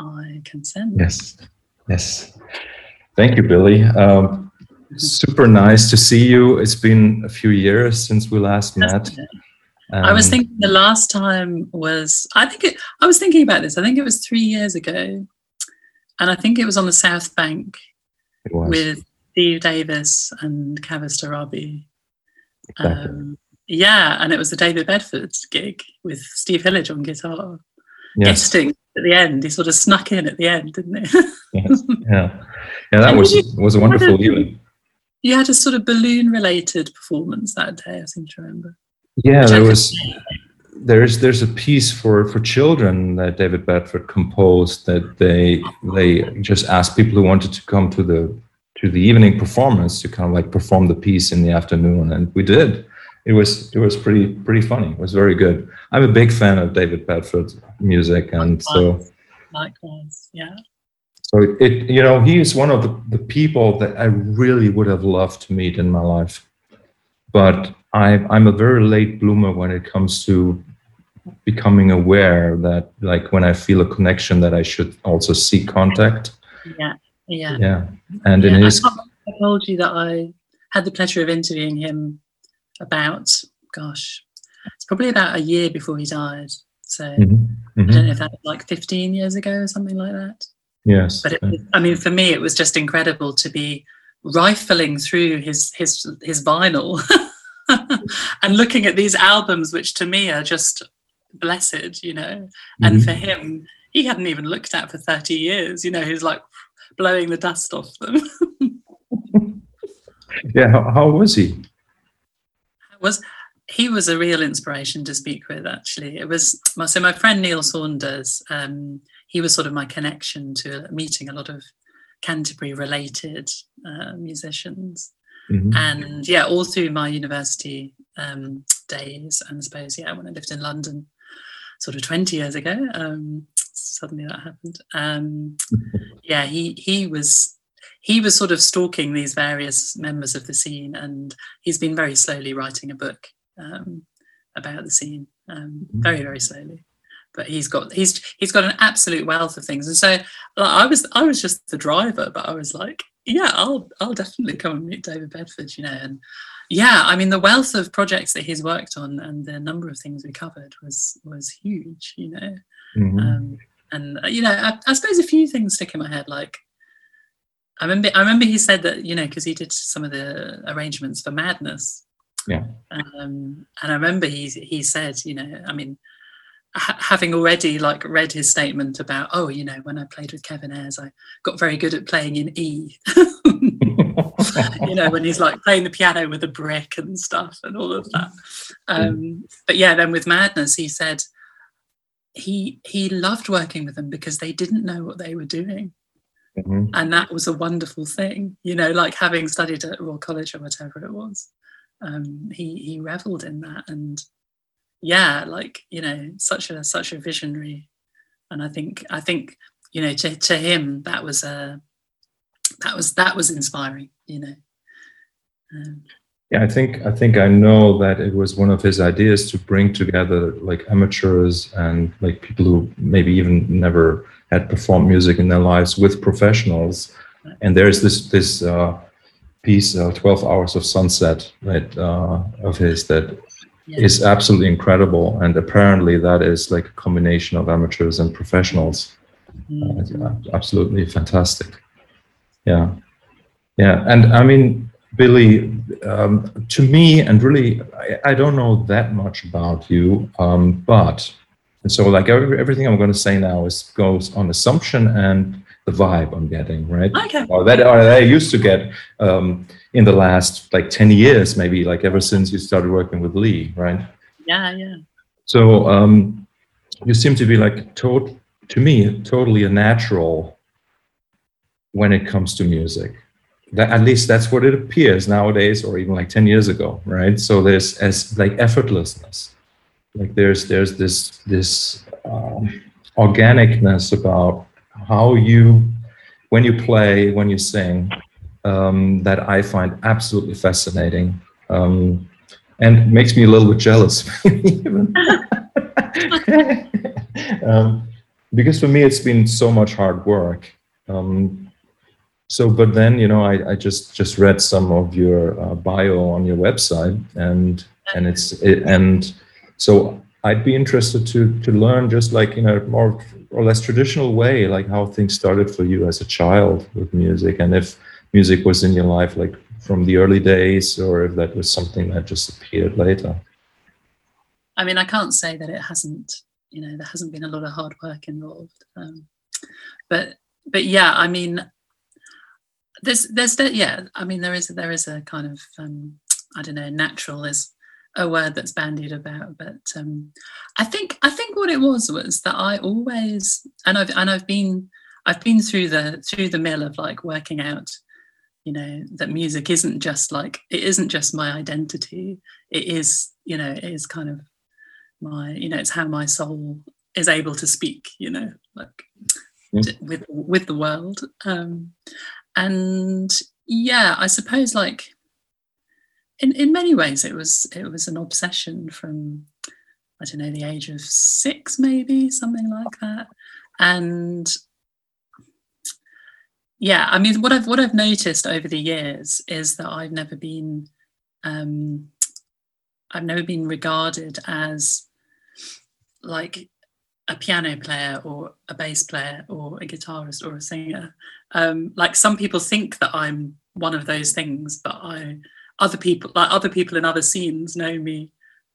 I can send. Yes, yes. Thank you, Billy. Um, super nice to see you. It's been a few years since we last met. Um, I was um, thinking the last time was I think it, I was thinking about this. I think it was three years ago, and I think it was on the South Bank with Steve Davis and Kavus Torabi. Exactly. Um, yeah, and it was the David Bedford gig with Steve Hillage on guitar, yes. guesting at the end. He sort of snuck in at the end, didn't he? yes. Yeah, yeah, that was was a wonderful evening. You had a sort of balloon related performance that day. I seem to remember. Yeah, there was. There's there's a piece for for children that David Bedford composed that they they just asked people who wanted to come to the to the evening performance to kind of like perform the piece in the afternoon, and we did. It was it was pretty pretty funny. It was very good. I'm a big fan of David Bedford's music, and likewise. so likewise, yeah. So it you know he is one of the, the people that I really would have loved to meet in my life, but I I'm a very late bloomer when it comes to becoming aware that like when I feel a connection that I should also seek contact. Yeah yeah. Yeah. And yeah, in his. I told you that I had the pleasure of interviewing him about, gosh, it's probably about a year before he died. So mm-hmm. Mm-hmm. I don't know if that was like 15 years ago or something like that. Yes. But it, I mean, for me, it was just incredible to be rifling through his his his vinyl and looking at these albums, which to me are just blessed, you know. Mm-hmm. And for him, he hadn't even looked at for 30 years. You know, he's like blowing the dust off them. yeah, how, how, was he? Was he was a real inspiration to speak with. Actually, it was so my friend Neil Saunders. Um, he was sort of my connection to meeting a lot of Canterbury related uh, musicians. Mm-hmm. And yeah, all through my university um, days, and I suppose yeah, when I lived in London, sort of 20 years ago, um, suddenly that happened. Um, yeah, he he was he was sort of stalking these various members of the scene, and he's been very slowly writing a book um, about the scene, um, mm-hmm. very very slowly. But he's got he's he's got an absolute wealth of things, and so like, I was I was just the driver, but I was like, yeah, I'll I'll definitely come and meet David Bedford, you know, and yeah, I mean the wealth of projects that he's worked on and the number of things we covered was was huge, you know. Mm-hmm. Um, and uh, you know, I, I, suppose a few things stick in my head. Like, I remember, I remember he said that you know because he did some of the arrangements for Madness. Yeah. Um, and I remember he he said, you know, I mean, ha- having already like read his statement about, oh, you know, when I played with Kevin Ayers, I got very good at playing in E. you know, when he's like playing the piano with a brick and stuff and all of that. Um, but yeah, then with Madness, he said he he loved working with them because they didn't know what they were doing. Mm-hmm. And that was a wonderful thing, you know, like having studied at Royal College or whatever it was. Um, he he reveled in that, and yeah, like you know, such a such a visionary. And I think I think you know to to him that was a that was that was inspiring, you know. Um, yeah, I think I think I know that it was one of his ideas to bring together like amateurs and like people who maybe even never had performed music in their lives with professionals. And there's this this uh, piece, uh, Twelve Hours of Sunset, right, uh, of his that yeah. is absolutely incredible. And apparently, that is like a combination of amateurs and professionals. Mm-hmm. absolutely fantastic. Yeah, yeah, and I mean Billy, um, to me, and really, I, I, don't know that much about you, um, but and so like every, everything I'm going to say now is goes on assumption and the vibe I'm getting, right? Okay. Or that, or that I used to get um, in the last like ten years, maybe like ever since you started working with Lee, right? Yeah, yeah. So um, you seem to be like to, to me totally a natural when it comes to music that, at least that's what it appears nowadays or even like 10 years ago right so there's as like effortlessness like there's there's this this um, organicness about how you when you play when you sing um, that i find absolutely fascinating um, and makes me a little bit jealous um, because for me it's been so much hard work. Um, so, but then you know, I, I just just read some of your uh, bio on your website, and and it's it, and so I'd be interested to to learn just like in a more or less traditional way, like how things started for you as a child with music, and if music was in your life like from the early days, or if that was something that just appeared later. I mean, I can't say that it hasn't. You know, there hasn't been a lot of hard work involved, um, but but yeah, I mean, there's there's yeah, I mean, there is there is a kind of um, I don't know, natural is a word that's bandied about, but um, I think I think what it was was that I always and I've and I've been I've been through the through the mill of like working out, you know, that music isn't just like it isn't just my identity. It is, you know, it is kind of my, you know, it's how my soul is able to speak, you know, like to, with with the world. Um, and yeah, I suppose like in, in many ways it was it was an obsession from I don't know the age of six maybe something like that. And yeah I mean what I've what I've noticed over the years is that I've never been um, I've never been regarded as like a piano player or a bass player or a guitarist or a singer. Um, like some people think that I'm one of those things but I other people like other people in other scenes know me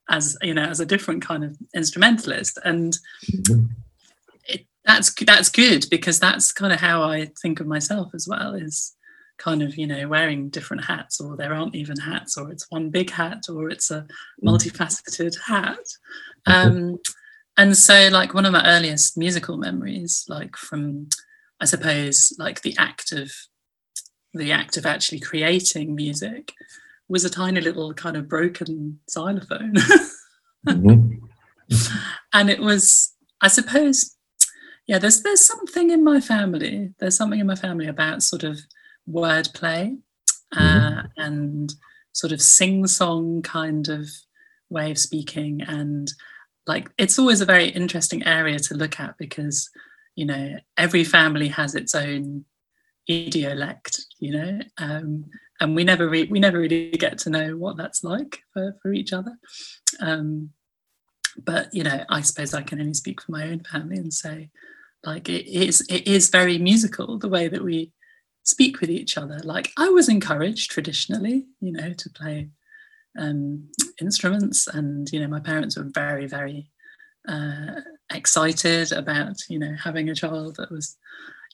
as you know as a different kind of instrumentalist and mm-hmm. it, that's that's good because that's kind of how i think of myself as well is kind of you know wearing different hats or there aren't even hats or it's one big hat or it's a mm-hmm. multifaceted hat um, and so like one of my earliest musical memories like from i suppose like the act of the act of actually creating music was a tiny little kind of broken xylophone. mm-hmm. and it was, I suppose, yeah, there's there's something in my family. There's something in my family about sort of wordplay uh, mm-hmm. and sort of sing-song kind of way of speaking and like it's always a very interesting area to look at because you know every family has its own idiolect you know um, and we never re- we never really get to know what that's like for, for each other. Um, but you know i suppose i can only speak for my own family and say like it is it is very musical the way that we speak with each other. Like i was encouraged traditionally you know to play um, instruments and you know my parents were very very uh, excited about you know having a child that was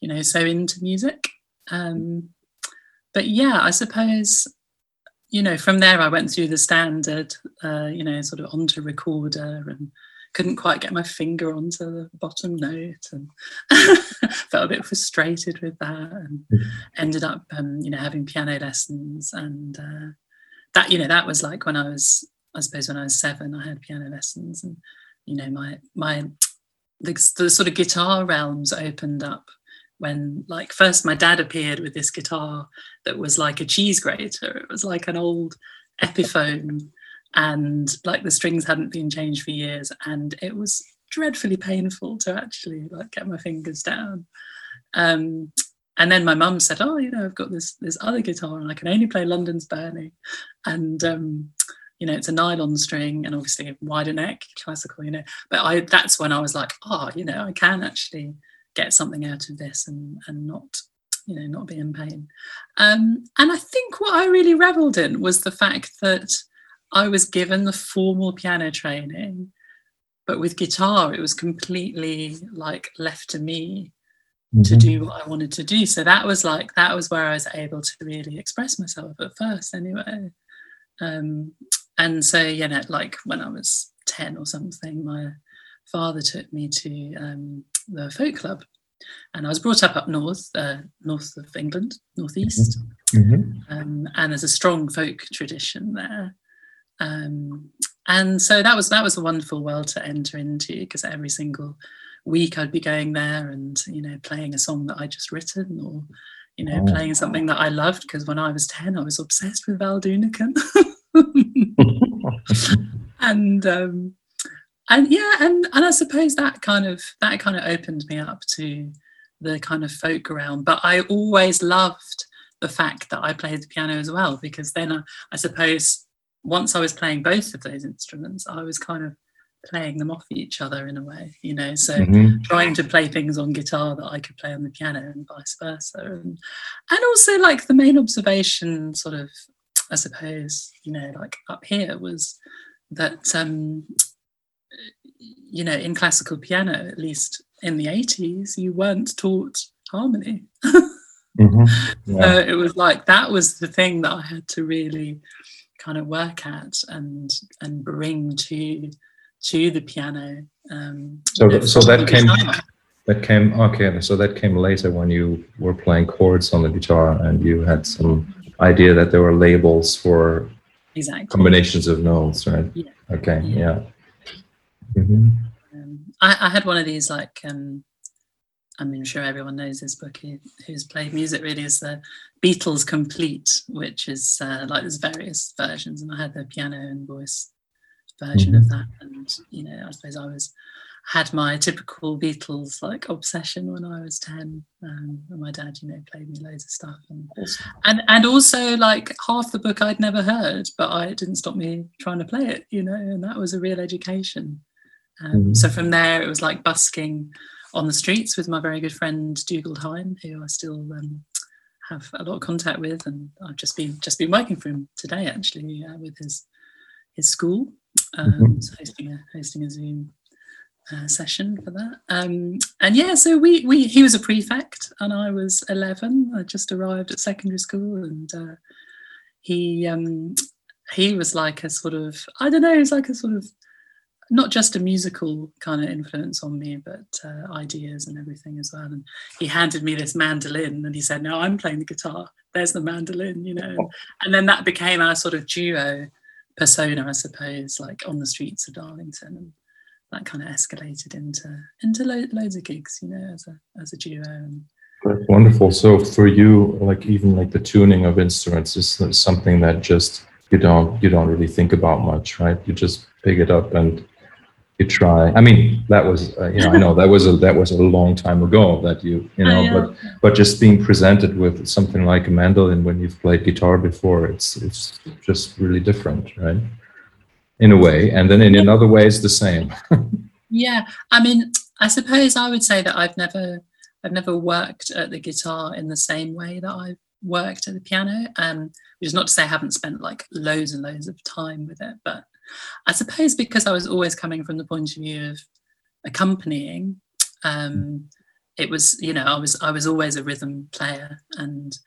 you know so into music um, but yeah, I suppose you know from there I went through the standard, uh, you know, sort of onto recorder and couldn't quite get my finger onto the bottom note and felt a bit frustrated with that and ended up um, you know having piano lessons and uh, that you know that was like when I was I suppose when I was seven I had piano lessons and you know my my the, the sort of guitar realms opened up when like first my dad appeared with this guitar that was like a cheese grater. It was like an old epiphone and like the strings hadn't been changed for years and it was dreadfully painful to actually like get my fingers down. Um, and then my mum said oh you know i've got this this other guitar and i can only play london's burning. And um, you know it's a nylon string and obviously wider neck classical you know. But i that's when i was like oh you know i can actually get something out of this and and not you know not be in pain. Um, and i think what i really reveled in was the fact that i was given the formal piano training but with guitar it was completely like left to me mm-hmm. to do what i wanted to do. So that was like that was where i was able to really express myself at first anyway. Um, and so you know like when i was 10 or something my father took me to um, the folk club. And I was brought up up north, uh, north of England, northeast, mm-hmm. um, and there's a strong folk tradition there. Um, and so that was that was a wonderful world to enter into because every single week I'd be going there and you know playing a song that I just written or you know oh. playing something that I loved because when I was ten I was obsessed with Val Doonican. and um, and yeah, and and I suppose that kind of that kind of opened me up to the kind of folk realm. But I always loved the fact that I played the piano as well, because then I, I suppose once I was playing both of those instruments, I was kind of playing them off each other in a way, you know. So mm-hmm. trying to play things on guitar that I could play on the piano and vice versa. And, and also like the main observation sort of, I suppose, you know, like up here was that um you know, in classical piano, at least in the 80s, you weren't taught harmony. mm-hmm. yeah. So it was like that was the thing that I had to really kind of work at and and bring to to the piano. Um, so, so that came that came okay. So that came later when you were playing chords on the guitar and you had some idea that there were labels for exactly. combinations of notes, right? Yeah. Okay. Yeah. yeah. Mm-hmm. Um, I, I, had one of these like um, I mean, I'm sure everyone knows this book who's played music really is the Beatles Complete, which is uh, like there's various versions, and I had the piano and voice version of mm-hmm. that. And you know, I suppose I was had my typical Beatles like obsession when I was 10. Um, and my dad, you know, played me loads of stuff. And, and and also like half the book I'd never heard, but I, it didn't stop me trying to play it, you know, and that was a real education. Um, mm-hmm. So from there, it was like busking on the streets with my very good friend Dougald Hine, who I still um, have a lot of contact with, and I've just been just been working for him today actually uh, with his his school, um, mm-hmm. so hosting a hosting a Zoom uh, session for that. Um, and yeah, so we we he was a prefect and I was eleven. I just arrived at secondary school, and uh, he um, he was like a sort of I don't know, he's like a sort of not just a musical kind of influence on me, but uh, ideas and everything as well. And he handed me this mandolin and he said, No, I'm playing the guitar. There's the mandolin, you know. And then that became our sort of duo persona, I suppose, like on the streets of Darlington. And that kind of escalated into into lo- loads of gigs, you know, as a as a duo. And, Wonderful. So for you, like even like the tuning of instruments is something that just you don't you don't really think about much, right? You just pick it up and you try. I mean, that was uh, you know I know that was a that was a long time ago that you you know, know, but but just being presented with something like a mandolin when you've played guitar before, it's it's just really different, right? In a way, and then in another way, it's the same. yeah, I mean, I suppose I would say that I've never I've never worked at the guitar in the same way that I've worked at the piano. Um, which is not to say I haven't spent like loads and loads of time with it, but I suppose because I was always coming from the point of view of accompanying, um, it was you know I was I was always a rhythm player, and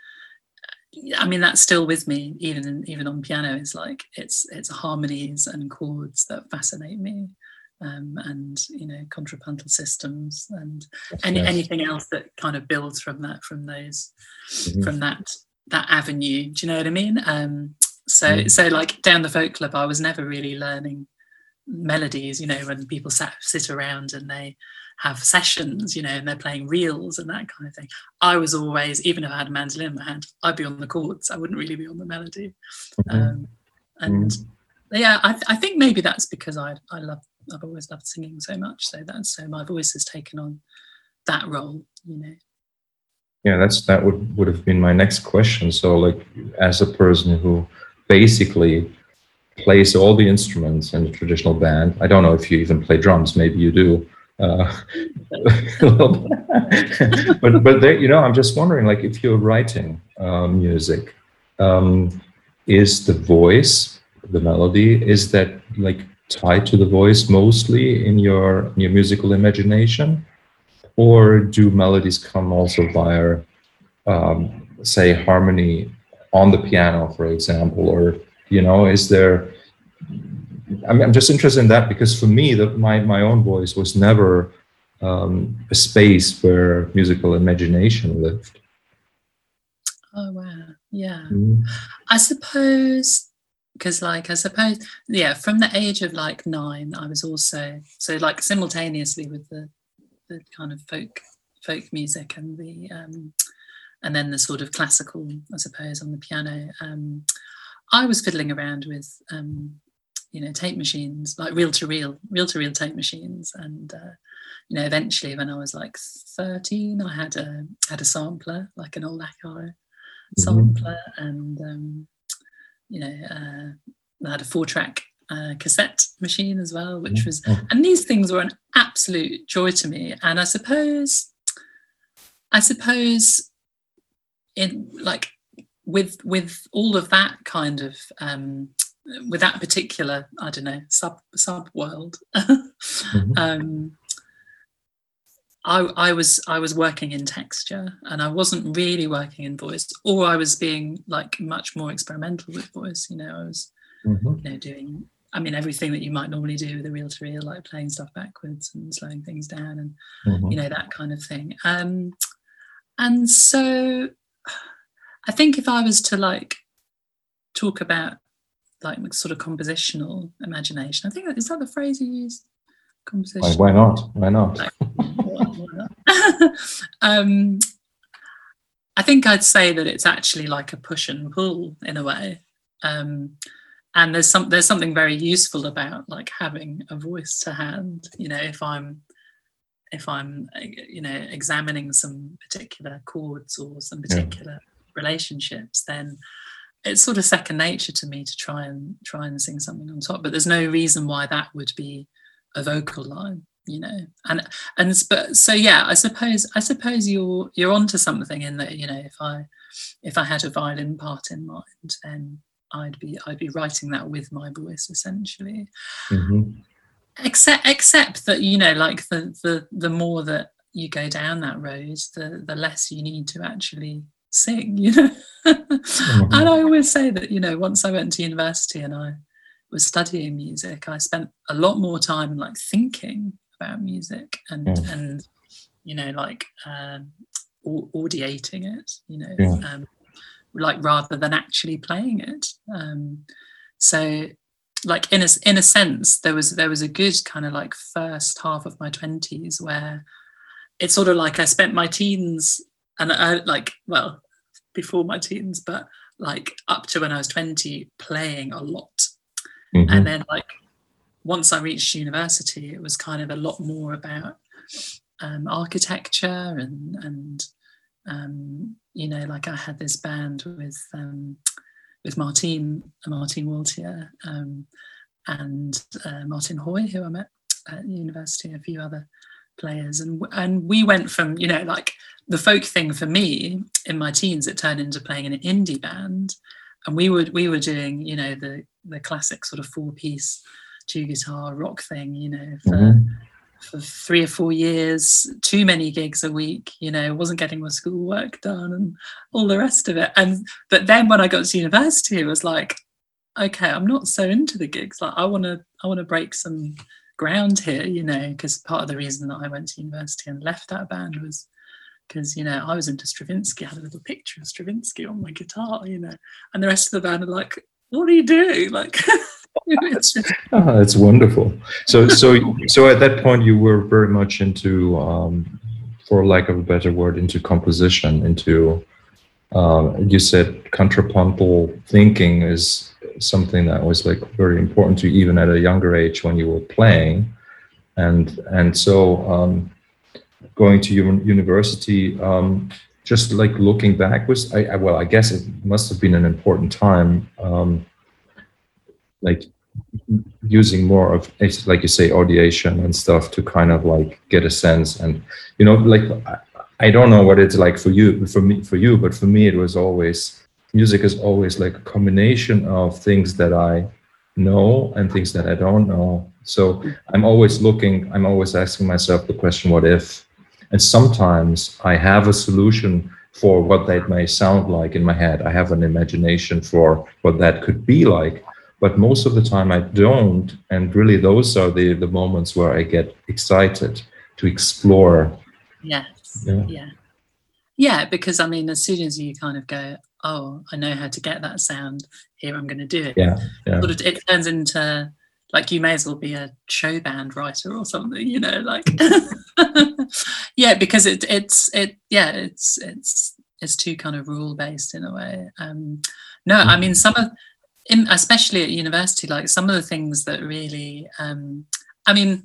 uh, I mean that's still with me even in, even on piano. It's like it's it's harmonies and chords that fascinate me. Um, and you know contrapuntal systems and any, yes. anything else that kind of builds from that from those mm-hmm. from that that avenue do you know what i mean um, so mm. so like down the folk club, I was never really learning melodies. You know, when people sat sit around and they have sessions, you know, and they're playing reels and that kind of thing. I was always, even if I had a mandolin in my hand, I'd be on the chords. I wouldn't really be on the melody. Mm-hmm. Um, and mm. yeah, I, I think maybe that's because I I love I've always loved singing so much. So that's so my voice has taken on that role. You know. Yeah, that's that would would have been my next question. So, like, as a person who basically plays all the instruments in a traditional band. I don't know if you even play drums. Maybe you do. Uh, but but you know, I'm just wondering, like, if you're writing um, music, um, is the voice, the melody, is that like tied to the voice mostly in your in your musical imagination, or do melodies come also via, um, say, harmony on the piano, for example, or you know, is there? I mean, I'm just interested in that because for me, that my my own voice was never um, a space where musical imagination lived. Oh wow, yeah. Mm. I suppose because like I suppose yeah, from the age of like nine, I was also so like simultaneously with the the kind of folk folk music and the um, and then the sort of classical, I suppose, on the piano. Um, I was fiddling around with, um, you know tape machines like reel to reel reel to reel tape machines and uh, you know eventually when i was like 13 i had a had a sampler like an old akai mm-hmm. sampler and um, you know uh, i had a four track uh, cassette machine as well which mm-hmm. was oh. and these things were an absolute joy to me and i suppose i suppose in like with with all of that kind of um, with that particular I don't know sub sub world, mm-hmm. um, I I was I was working in texture and I wasn't really working in voice, or I was being like much more experimental with voice. You know, I was mm-hmm. you know doing. I mean, everything that you might normally do with a reel to reel, like playing stuff backwards and slowing things down, and mm-hmm. you know that kind of thing. Um, and so I think if I was to like talk about like sort of compositional imagination, I think is that the phrase you use? Composition. Why, not? Why not? Like, um, I think I'd say that it's actually like a push and pull in a way. Um, and there's some there's something very useful about like having a voice to hand. You know, if I'm if I'm you know examining some particular chords or some particular yeah relationships, then it's sort of second nature to me to try and try and sing something on top. But there's no reason why that would be a vocal line, you know. And and but so yeah, I suppose I suppose you're you're onto something in that you know if I if I had a violin part in mind, then I'd be I'd be writing that with my voice essentially. Mm-hmm. Except except that you know like the the the more that you go down that road, the the less you need to actually sing, you know. mm-hmm. And I always say that, you know, once I went to university and I was studying music, I spent a lot more time like thinking about music and mm. and you know like um, audiating it, you know, yeah. um, like rather than actually playing it. Um, so like in a in a sense there was there was a good kind of like first half of my 20s where it's sort of like I spent my teens and I like well before my teens, but like up to when I was 20, playing a lot. Mm-hmm. And then like once I reached university, it was kind of a lot more about um, architecture and and um, you know, like I had this band with um, with Martine Martine Waltier um, and uh, Martin Hoy, who I met at university, a few other players, and and we went from you know like the folk thing for me in my teens it turned into playing in an indie band and we were we were doing you know the the classic sort of four piece two guitar rock thing you know for mm-hmm. For three or four years too many gigs a week you know wasn't getting my schoolwork done and all the rest of it and but then when i got to university it was like okay i'm not so into the gigs like i want to i want to break some ground here you know because part of the reason that i went to university and left that band was because you know I was into Stravinsky. I had a little picture of Stravinsky on my guitar, you know, and the rest of the band are like, "What are you doing?" Like, just... oh, that's wonderful. So, so, so at that point, you were very much into, um, for lack of a better word, into composition. Into uh, you said contrapuntal thinking is something that was like very important to you even at a younger age when you were playing, and and so. Um, going to university, um, just like looking back was, I, I, well, I guess it must have been an important time, um, like using more of, like you say, audiation and stuff to kind of like get a sense. And you know, like I, don't know what it's like for you, for me, for you, but for me, it was always music is always like a combination of things that I know and things that I don't know. So I'm always looking, I'm always asking myself the question, what if? And sometimes I have a solution for what that may sound like in my head. I have an imagination for what that could be like. But most of the time I don't. And really, those are the, the moments where I get excited to explore. Yes. Yeah. yeah. Yeah. Because I mean, as soon as you kind of go, oh, I know how to get that sound, here I'm going to do it. Yeah. yeah. Sort of, it turns into like you may as well be a show band writer or something you know like yeah because it it's it yeah it's it's it's too kind of rule based in a way um no i mean some of in, especially at university, like some of the things that really, um, I mean,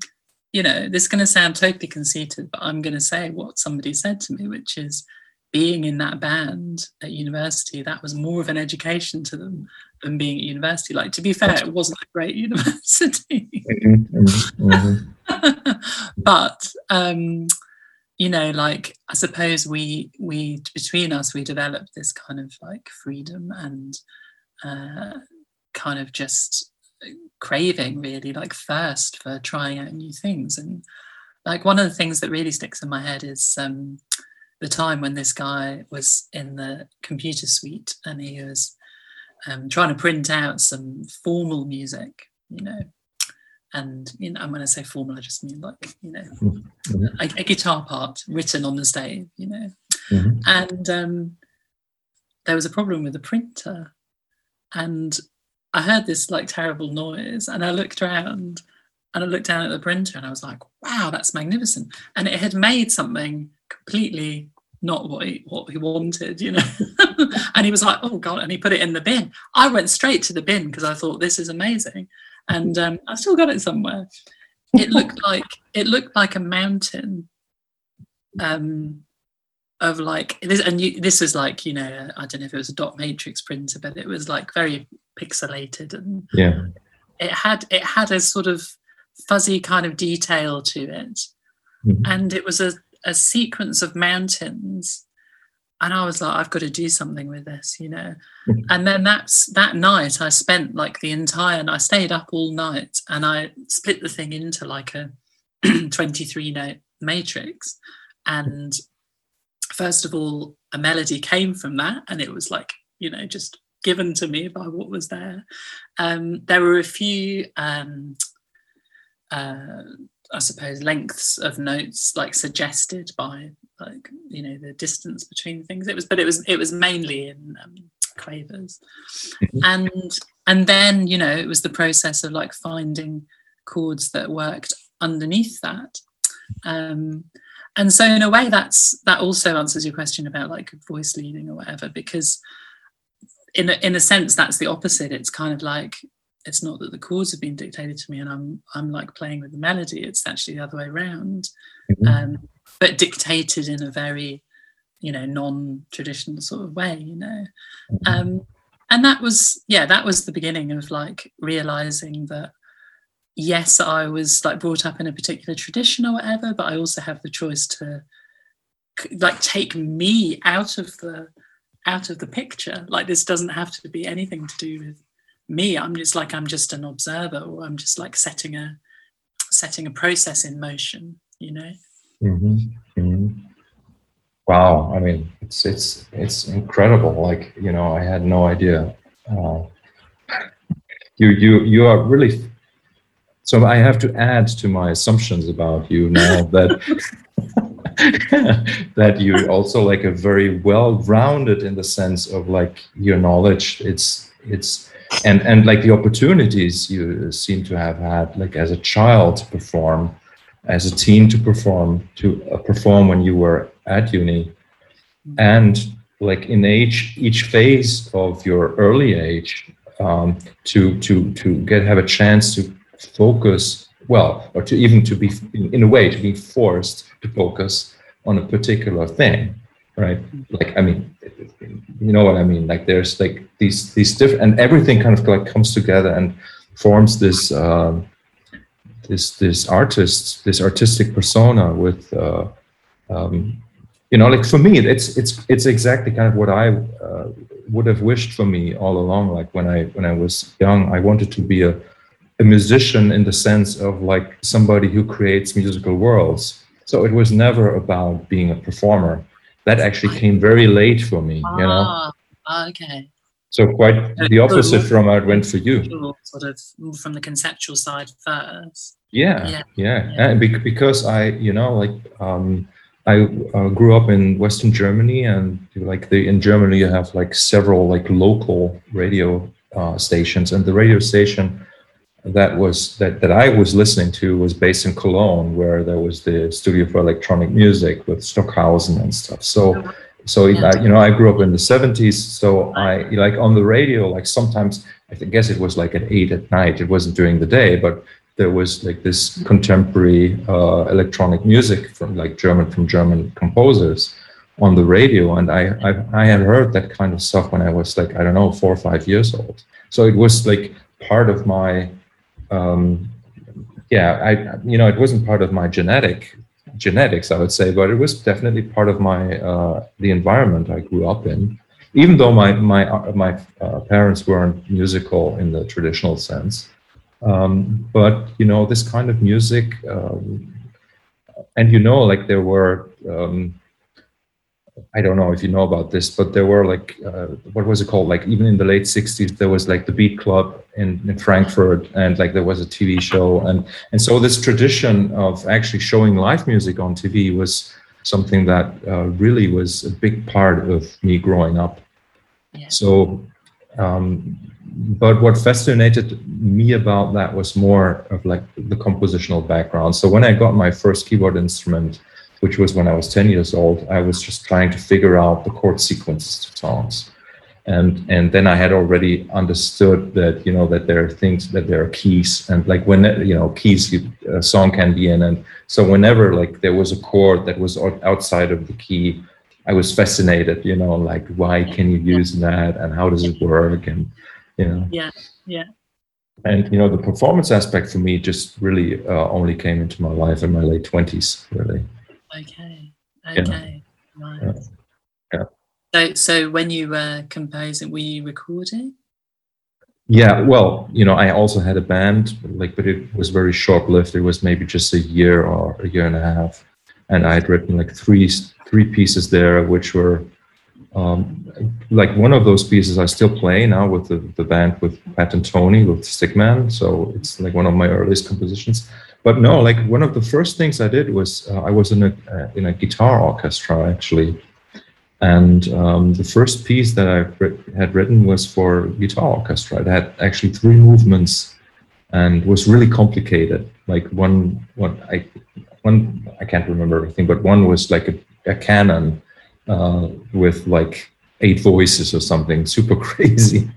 you know, this is going to sound totally conceited, but I'm going to say what somebody said to me, which is being in that band at university, that was more of an education to them than being at university. Like, to be fair, it wasn't a great university. Mm-hmm, mm-hmm. but, um, you know, like, I suppose we, we, between us, we developed this kind of like freedom and uh, kind of just craving really like thirst for trying out new things and like one of the things that really sticks in my head is um, the time when this guy was in the computer suite and he was um, trying to print out some formal music you know and you know, I'm going to say formal. I just mean like you know mm-hmm. a, a, guitar part written on the stage, you know. Mm-hmm. And um, there was a problem with the printer, and I heard this like terrible noise and I looked around and I looked down at the printer and I was like, wow, that's magnificent. And it had made something completely not what he, what he wanted, you know. and he was like, oh God, and he put it in the bin. I went straight to the bin because I thought this is amazing. And um, I still got it somewhere. It looked like it looked like a mountain um, of like this and you, this was like you know i don't know if it was a dot matrix printer but it was like very pixelated and yeah. it had it had a sort of fuzzy kind of detail to it. Mm-hmm. and it was a, a sequence of mountains. And i was like i've got to do something with this you know? Mm-hmm. and then that's that night i spent like the entire and i stayed up all night and i split the thing into like a 23 note matrix. And first of all, a melody came from that, and it was like, you know, just given to me by what was there. Um, there were a few, um, uh, I suppose, lengths of notes like suggested by like you know the distance between things. It was, but it was it was mainly in um, quavers, mm-hmm. and and then you know it was the process of like finding chords that worked underneath that. Um, and so in a way that's that also answers your question about like voice leading or whatever because in a, in a sense that's the opposite it's kind of like it's not that the chords have been dictated to me and i'm i'm like playing with the melody it's actually the other way around mm-hmm. um, but dictated in a very you know non-traditional sort of way you know mm-hmm. um, and that was yeah that was the beginning of like realizing that yes, I was like brought up in a particular tradition or whatever, but I also have the choice to like take me out of the out of the picture. Like this doesn't have to be anything to do with me. I'm just like I'm just an observer, or I'm just like setting a setting a process in motion. You know. Mm-hmm. Mm-hmm. Wow, I mean, it's it's it's incredible. Like you know, I had no idea. Uh, you you you are really so I have to add to my assumptions about you now that that you're also like a very well-rounded in the sense of like your knowledge. It's it's and and like the opportunities you seem to have had like as a child to perform, as a teen to perform to uh, perform when you were at uni, and like in age each phase of your early age um, to to to get have a chance to focus well, or to even to be in a way to be forced to focus on a particular thing, right? Like I mean, you know what I mean? Like there's like these these different and everything kind of like comes together and forms this um, this this artist this artistic persona with. Uh, um, you know, like for me, it's it's it's exactly kind of what I uh, would have wished for me all along. Like when I when I was young, I wanted to be a a musician in the sense of like somebody who creates musical worlds. So it was never about being a performer. That actually came very late for me, you know. Ah, okay. So quite the opposite from how it went for you. Sort of from the conceptual side first. Yeah, yeah, yeah. yeah. And because I, you know, like um, I uh, grew up in Western Germany, and like the in Germany you have like several like local radio uh, stations, and the radio station that was that, that I was listening to was based in Cologne, where there was the studio for electronic music with Stockhausen and stuff. So So yeah. I, you know, I grew up in the '70s. So I like on the radio, like sometimes I guess it was like at eight at night. It wasn't during the day, but there was like this contemporary uh, electronic music from like German from German composers on the radio, and I, I I had heard that kind of stuff when I was like I don't know four or five years old. So it was like part of my um, yeah I you know it wasn't part of my genetic genetics I would say, but it was definitely part of my uh, the environment I grew up in. Even though my my my uh, parents weren't musical in the traditional sense, um, but you know, this kind of music, um, and you know, like there were, um, I don't know if you know about this, but there were like, uh, what was it called? Like even in the late '60s, there was like the Beat Club in, in Frankfurt, and like there was a TV show, and and so this tradition of actually showing live music on TV was something that uh, really was a big part of me growing up. Yeah. So um, but what fascinated me about that was more of like the compositional background. So when I got my first keyboard instrument, which was when I was 10 years old, I was just trying to figure out the chord sequences to songs. And, and then I had already understood that, you know, that there are things, that there are keys and like when, you know, keys you, a song can be in. And so whenever like there was a chord that was outside of the key, I was fascinated, you know, like why can you use that and how does it work? And, you know yeah yeah and you know the performance aspect for me just really uh, only came into my life in my late 20s really okay okay yeah. right yeah. so so when you were composing were you recording yeah well you know i also had a band like but it was very short lived it was maybe just a year or a year and a half and i had written like three three pieces there which were um, like one of those pieces I still play now with the, the band with Pat and Tony with Stick Men. So it's like one of my earliest compositions. But no, like one of the first things I did was uh, I was in a uh, in a guitar orchestra actually, and um, the first piece that I had written was for guitar orchestra. It had actually three movements, and was really complicated. Like one one I one I can't remember everything, but one was like a, a canon uh, with like eight voices or something super crazy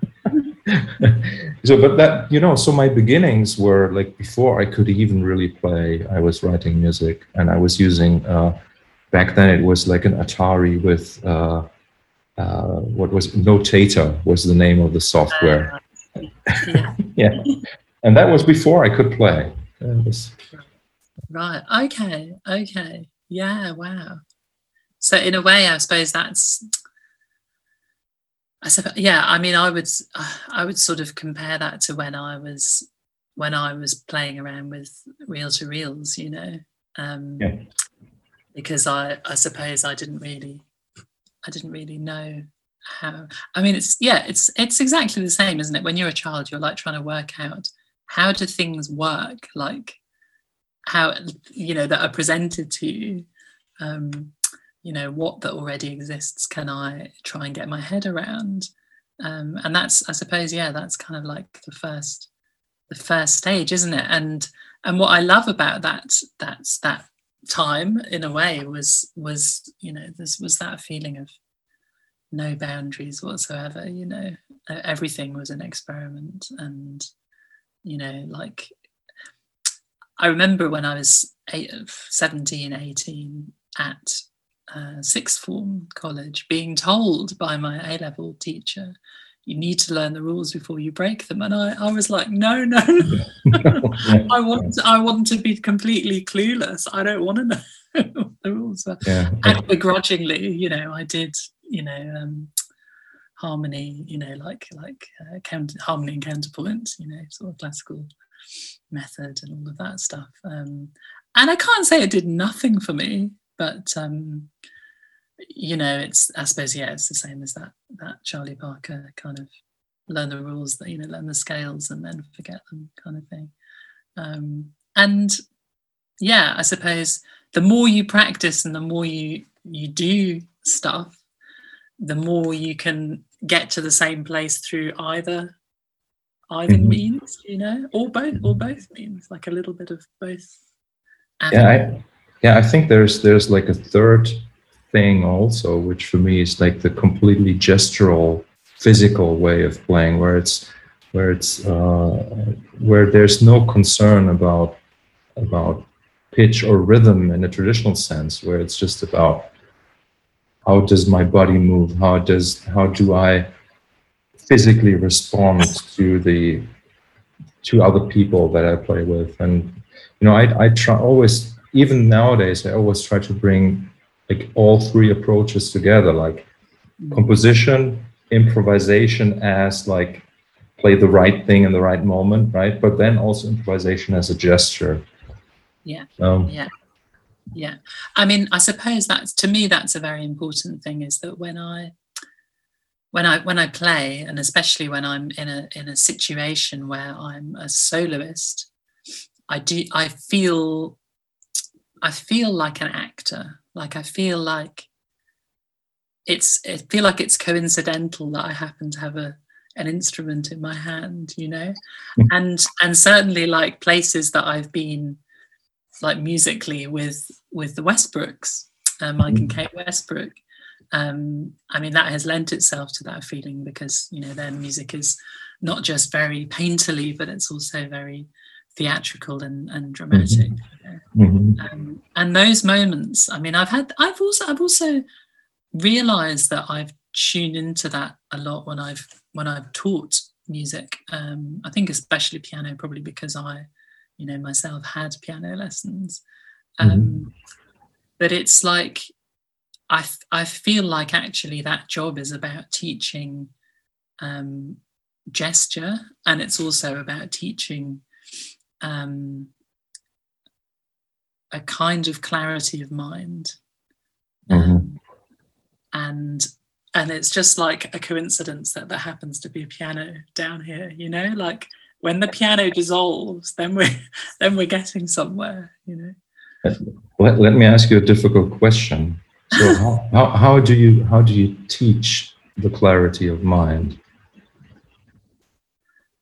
so but that you know so my beginnings were like before i could even really play i was writing music and i was using uh, back then it was like an atari with uh, uh, what was notator was the name of the software. Yeah. yeah. And that was before i could play. Was... right okay okay. Yeah wow. So in a way i suppose that's i suppose yeah i mean i would i would sort of compare that to when i was when i was playing around with reel to reels you know um yeah. because i i suppose i didn't really i didn't really know how i mean it's yeah it's it's exactly the same isn't it when you're a child you're like trying to work out how do things work like how you know that are presented to you um you know what that already exists can i try and get my head around? Um, and that's i suppose yeah that's kind of like the first the first stage isn't it? And and what i love about that that's that time in a way was was you know this was that feeling of no boundaries whatsoever you know? Everything was an experiment and you know like i remember when i was eight, 17 18 at uh, sixth form college being told by my A level teacher, you need to learn the rules before you break them. And I, I was like, no, no. I want I want to be completely clueless. I don't want to know the rules. Yeah. And begrudgingly, you know, I did, you know, um, harmony, you know, like like uh, count, harmony and counterpoint, you know, sort of classical method and all of that stuff. Um, and I can't say it did nothing for me but um, you know, it's I suppose yeah, it's the same as that that Charlie Parker kind of learn the rules that you know learn the scales and then forget them kind of thing. Um, and yeah, I suppose the more you practice and the more you you do stuff, the more you can get to the same place through either either mm-hmm. means, you know, or both or both means, like a little bit of both. Yeah, I, yeah, I think there's there's like a third thing also, which for me is like the completely gestural, physical way of playing, where it's where it's uh, where there's no concern about about pitch or rhythm in a traditional sense, where it's just about how does my body move, how does how do I physically respond to the to other people that I play with, and you know I I try always even nowadays I always try to bring like all three approaches together, like composition, improvisation as like play the right thing in the right moment, right? But then also improvisation as a gesture. Yeah. Um, yeah. Yeah. I mean, I suppose that's to me that's a very important thing is that when I when I when I play, and especially when I'm in a in a situation where I'm a soloist, I do I feel I feel like an actor. Like I feel like it's I feel like it's coincidental that I happen to have a an instrument in my hand you know mm. and and certainly like places that i've been like musically with with the westbrooks uh, mike and mm. kate westbrook um i mean that has lent itself to that feeling because you know their music is not just very painterly but it's also very theatrical and, and dramatic mm-hmm. mm-hmm. Um, and those moments i mean i've had i've also i've also realized that i've tuned into that a lot when i've when I've taught music. Um, I think especially piano, probably because I, you know, myself had piano lessons. Um, mm-hmm. But it's like I I feel like actually that job is about teaching um, gesture, and it's also about teaching um, a kind of clarity of mind. Mm-hmm. Um, and and it's just like a coincidence that there happens to be a piano down here you know like when the piano dissolves then we're then we're getting somewhere you know let, let me ask you a difficult question so how, how, how do you how do you teach the clarity of mind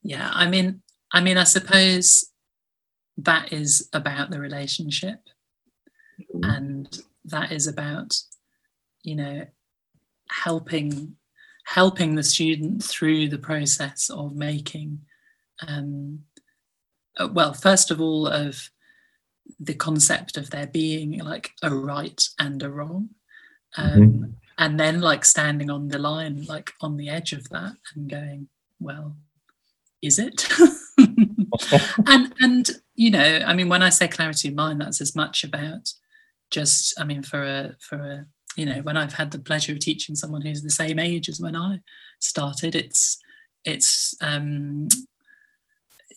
yeah i mean i mean i suppose that is about the relationship mm-hmm. and that is about you know helping helping the student through the process of making um, uh, well first of all of the concept of there being like a right and a wrong um, mm-hmm. and then like standing on the line like on the edge of that and going well is it and and you know i mean when i say clarity of mind that's as much about just i mean for a for a you know when i've had the pleasure of teaching someone who's the same age as when i started it's it's um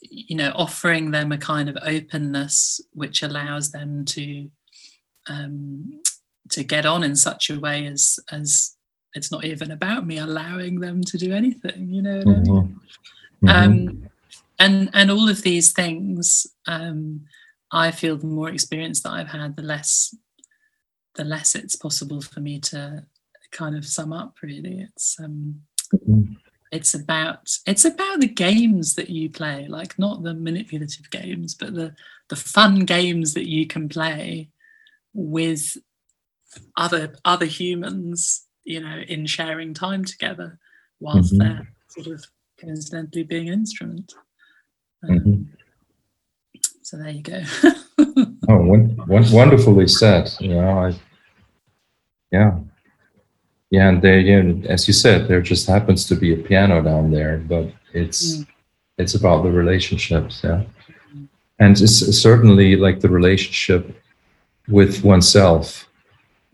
you know offering them a kind of openness which allows them to um to get on in such a way as as it's not even about me allowing them to do anything you know mm-hmm. I mean? mm-hmm. um and and all of these things um i feel the more experience that i've had the less the less it's possible for me to kind of sum up really it's um mm-hmm. it's about it's about the games that you play like not the manipulative games but the the fun games that you can play with other other humans you know in sharing time together whilst mm-hmm. they're sort of coincidentally being an instrument um, mm-hmm. so there you go oh, wonderfully said. You know, I, yeah, yeah, and there, yeah, as you said, there just happens to be a piano down there, but it's mm. it's about the relationships, yeah, mm. and it's certainly like the relationship with oneself.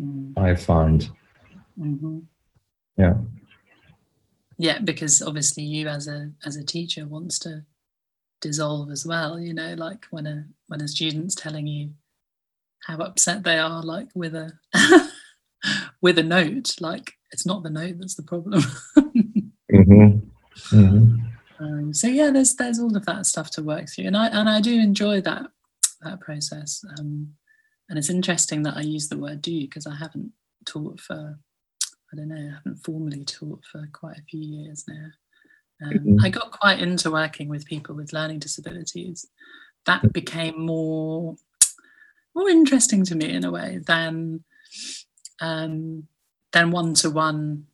Mm. I find, mm-hmm. yeah, yeah, because obviously you as a as a teacher wants to dissolve as well you know like when a when a student's telling you how upset they are like with a with a note like it's not the note that's the problem mm-hmm. Mm-hmm. Um, so yeah there's there's all of that stuff to work through and i and i do enjoy that that process um, and it's interesting that i use the word do because i haven't taught for i don't know i haven't formally taught for quite a few years now um, mm-hmm. I got quite into working with people with learning disabilities. That mm. became more more interesting to me in a way than um, then one to one,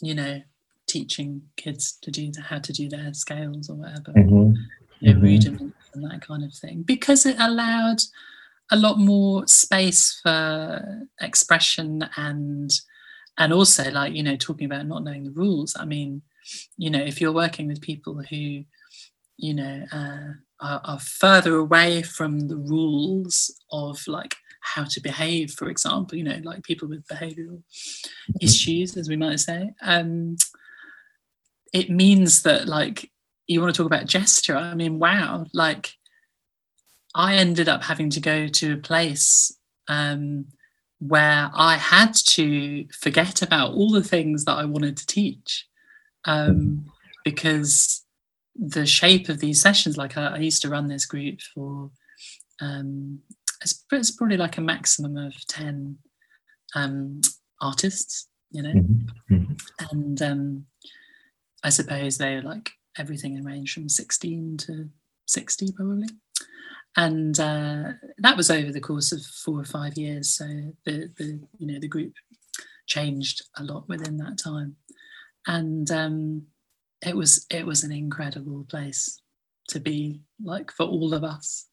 you know, teaching kids to do how to do their scales or whatever, mm-hmm. you know, mm-hmm. rudiments and that kind of thing, because it allowed a lot more space for expression and and also like you know talking about not knowing the rules i mean you know if you're working with people who you know uh, are, are, further away from the rules of like how to behave for example you know like people with behavioral mm-hmm. issues as we might say um it means that like you want to talk about gesture i mean wow like i ended up having to go to a place um where I had to forget about all the things that I wanted to teach um, because the shape of these sessions, like I, I used to run this group for, um, it's, it's, probably like a maximum of 10 um, artists, you know, mm-hmm. mm-hmm. and um, I suppose they're like everything in range from 16 to 60 probably and uh, that was over the course of four or five years. So the, the you know the group changed a lot within that time, and um, it was it was an incredible place to be like for all of us.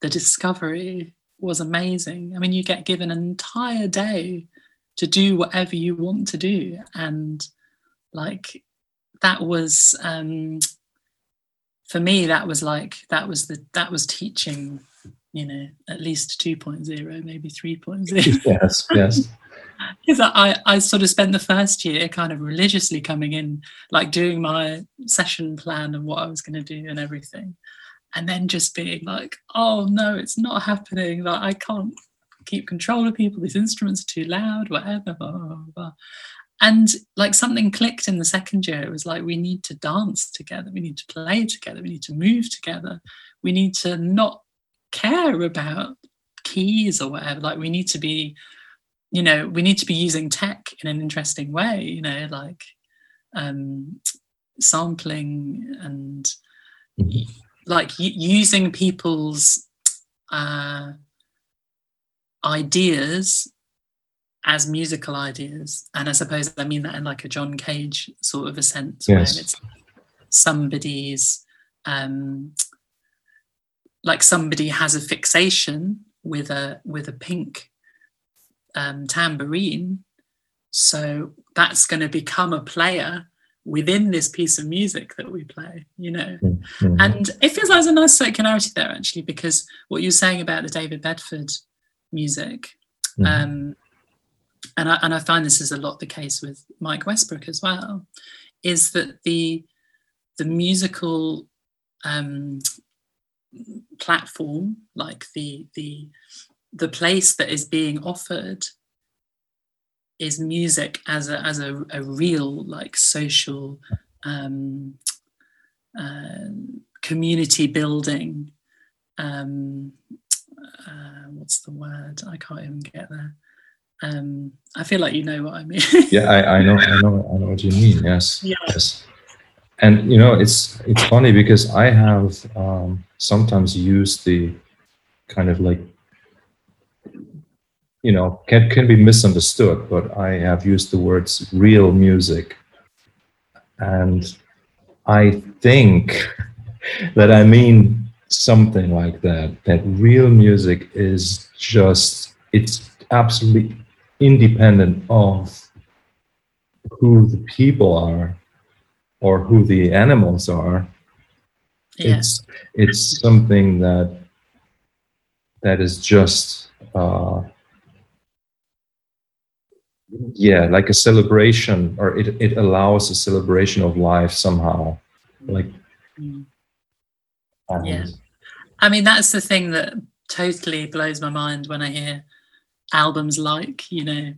The discovery was amazing. I mean, you get given an entire day to do whatever you want to do, and like that was um, for me that was like that was the that was teaching you know at least 2.0 maybe 3.0 yes yes because I, I sort of spent the first year kind of religiously coming in like doing my session plan and what i was going to do and everything. And then just being like oh no it's not happening. Like i can't keep control of people. These instruments are too loud whatever blah, blah, blah. And like something clicked in the second year. It was like we need to dance together. We need to play together. We need to move together. We need to not care about keys or whatever. Like we need to be you know we need to be using tech in an interesting way you know like um sampling and mm-hmm. like using people's uh ideas as musical ideas. And I suppose I mean that in like a John Cage sort of a sense, yes. where it's somebody's um, like somebody has a fixation with a with a pink um, tambourine, so that's going to become a player within this piece of music that we play, you know. Mm-hmm. And it feels like there's a nice circularity there actually, because what you're saying about the David Bedford music, mm-hmm. um, and I, and I find this is a lot the case with Mike Westbrook as well, is that the the musical um, platform, like the the the place that is being offered, is music as a as a, a real like social um, uh, community building. Um, uh, what's the word? I can't even get there um, I feel like you know what I mean. yeah, I, I, know, I know, I know what you mean. Yes. Yeah. Yes. And you know, it's it's funny because I have um, sometimes used the kind of like you know can can be misunderstood, but I have used the words real music, and I think that I mean something like that. That real music is just it's absolutely independent of who the people are or who the animals are yeah. it's it's something that that is just uh, yeah like a celebration or it, it allows a celebration of life somehow like mm. yeah i mean that's the thing that totally blows my mind when i hear albums like, you know,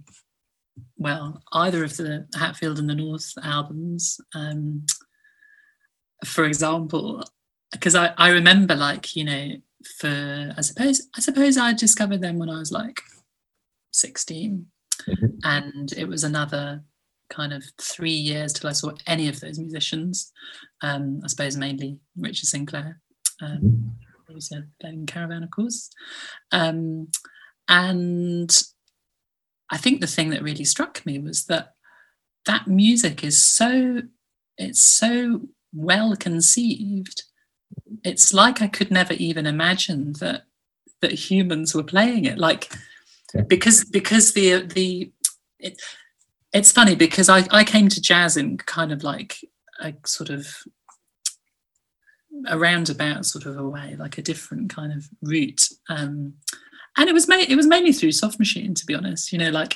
well, either of the Hatfield and the North albums, um, for example, because I, I remember like, you know, for I suppose I suppose I discovered them when I was like 16. Mm-hmm. And it was another kind of three years till I saw any of those musicians. Um, I suppose mainly Richard Sinclair. Um, mm-hmm. He playing Caravan, of course. Um, and I think the thing that really struck me was that that music is so it's so well conceived. It's like I could never even imagine that that humans were playing it. Like. Because because the the it, it's funny because I, I came to jazz in kind of like a sort of a roundabout sort of a way, like a different kind of route. Um, and it was made it was mainly through soft machine, to be honest. You know, like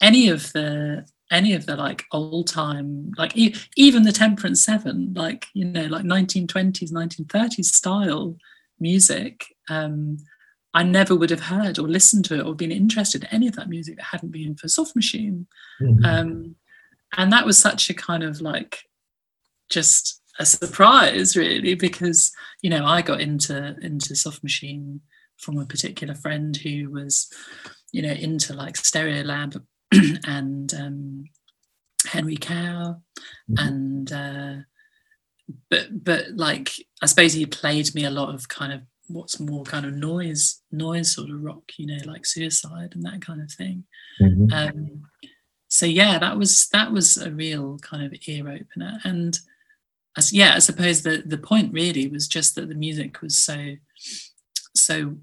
any of the any of the like old time, like e- even the Temperance Seven, like you know, like 1920s, 1930s style music. Um, I never would have heard or listened to it or been interested in any of that music that hadn't been for soft machine. Mm-hmm. Um, and that was such a kind of like just a surprise really because you know I got into into soft machine from a particular friend who was you know into like Stereolab and um, Henry Cow mm-hmm. and uh, but but like I suppose he played me a lot of kind of what's more kind of noise noise sort of rock you know like suicide and that kind of thing mm-hmm. um, so yeah that was that was a real kind of ear opener and as yeah, I suppose the the point really was just that the music was so so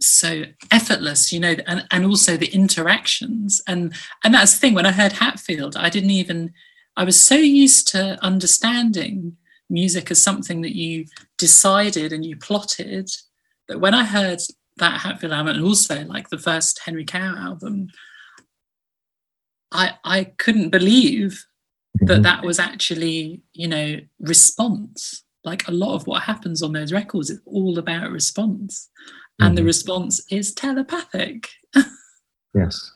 so effortless, you know, and, and also the interactions. And and that's the thing, when I heard Hatfield, I didn't even I was so used to understanding music as something that you decided and you plotted that when I heard that Hatfield album and also like the first Henry Cow album, I I couldn't believe that that was actually you know response. Like a lot of what happens on those records is all about response. And mm-hmm. the response is telepathic. Yes.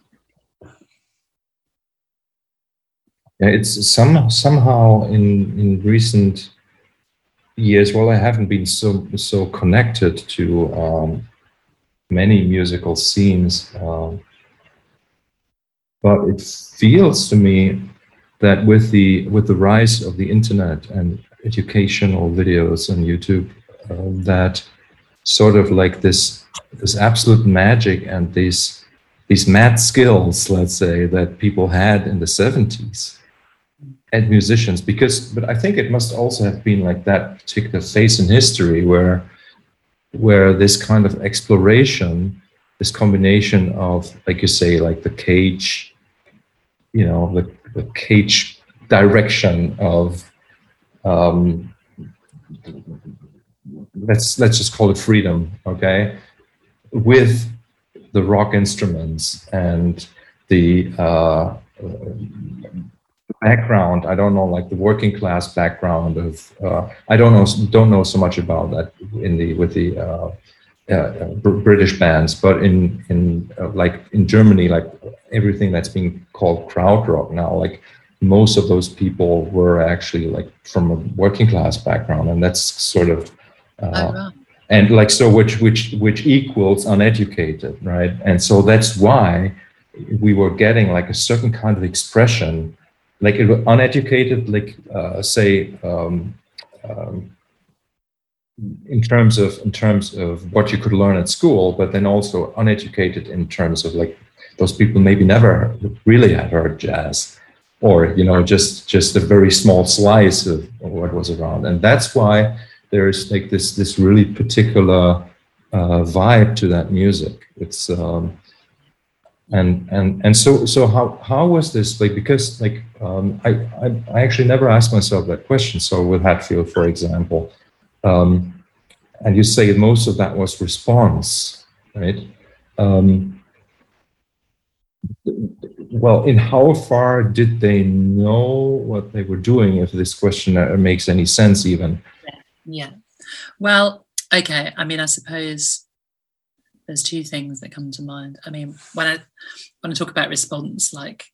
Yeah, it's some somehow in in recent years well i haven't been so so connected to um, many musical scenes um, but it feels to me that with the with the rise of the internet and educational videos on YouTube, uh, that sort of like this this absolute magic and these these mad skills, let's say, that people had in the 70s and musicians, because but I think it must also have been like that particular phase in history where where this kind of exploration, this combination of, like you say, like the cage, you know, the the cage direction of um, let's let's just call it freedom okay with the rock instruments and the uh, background i don't know like the working class background of uh, i don't know don't know so much about that in the with the uh, uh, British bands, but in in uh, like in Germany, like everything that's being called Krautrock now, like most of those people were actually like from a working class background, and that's sort of uh, and like so which which which equals uneducated, right? And so that's why we were getting like a certain kind of expression, like uneducated, like uh, say. Um, um, in terms of in terms of what you could learn at school, but then also uneducated in terms of like those people maybe never really had heard jazz, or you know just just a very small slice of what was around, and that's why there's like this this really particular uh, vibe to that music. It's um, and and and so so how how was this like because like um, I, I I actually never asked myself that question. So with Hatfield, for example um, and you say most of that was response, right? Um, well, in how far did they know what they were doing, if this question makes any sense, even? Yeah. yeah. Well, okay. I mean, I suppose there's two things that come to mind. I mean, when I when I talk about response, like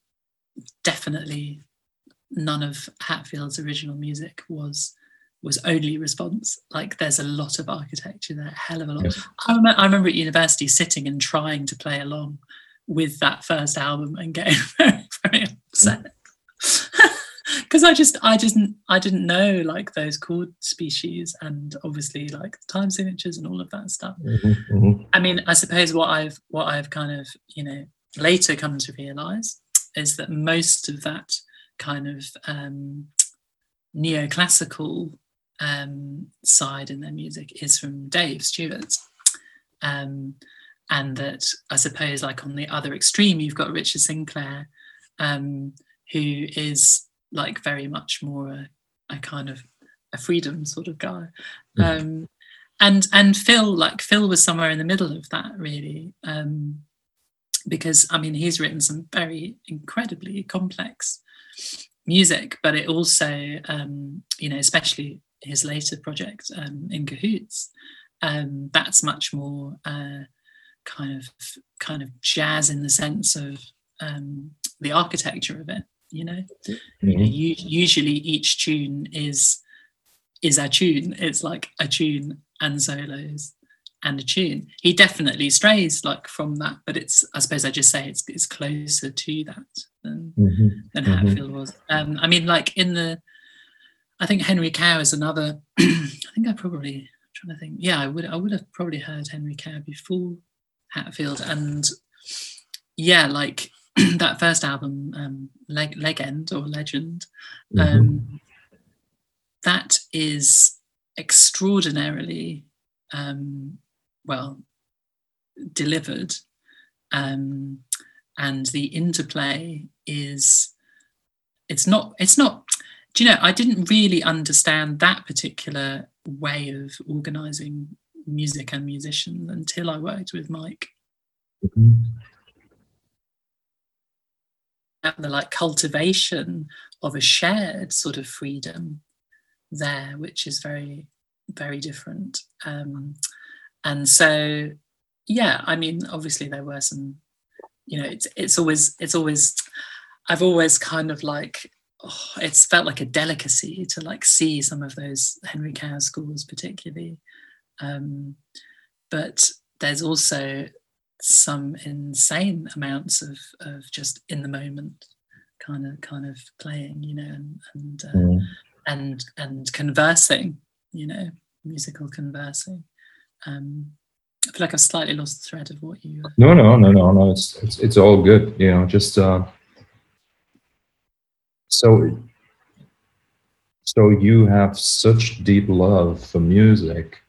definitely none of Hatfield's original music was was only response. Like there's a lot of architecture there, hell of a lot. Yes. I, remember, I remember at university sitting and trying to play along with that first album and getting very, very upset. Because I just, I just, I didn't know like those chord species and obviously like time signatures and all of that stuff. Mm-hmm, mm-hmm. I mean, I suppose what I've, what I've kind of, you know, later come to realize is that most of that kind of um, neoclassical um, side in their music is from Dave Stewart. Um, and that I suppose, like on the other extreme, you've got Richard Sinclair, um, who is like very much more a, a, kind of a freedom sort of guy. Mm. and and Phil, like Phil was somewhere in the middle of that, really. Um, because I mean, he's written some very incredibly complex music, but it also, um, you know, especially his later project um, in cahoots um, that's much more uh, kind of kind of jazz in the sense of um, the architecture of it you know? Mm-hmm. you know, usually each tune is is a tune. It's like a tune and solos and a tune he definitely strays like from that but it's i suppose i just say it's, it's closer to that than mm-hmm. than mm-hmm. hatfield was um i mean like in the I think Henry Cow is another. I think I probably I'm trying to think. Yeah, I would I would have probably heard Henry Cow before Hatfield, and yeah, like that first album, um, Leg- Legend or Legend, mm-hmm. um, that is extraordinarily um, well delivered, um, and the interplay is it's not it's not do you know, I didn't really understand that particular way of organizing music and musicians until I worked with Mike. Mm-hmm. The like cultivation of a shared sort of freedom there, which is very, very different. Um, and so, yeah, I mean, obviously there were some, you know, it's it's always it's always I've always kind of like oh, it's felt like a delicacy to like see some of those Henry Cow scores particularly. Um, but there's also some insane amounts of, of just in the moment kind of kind of playing, you know, and and uh, mm. and and conversing, you know, musical conversing. Um, I feel like I've slightly lost the thread of what you. No, no, no, no, no. It's it's it's all good. You know, just uh, so so you have such deep love for music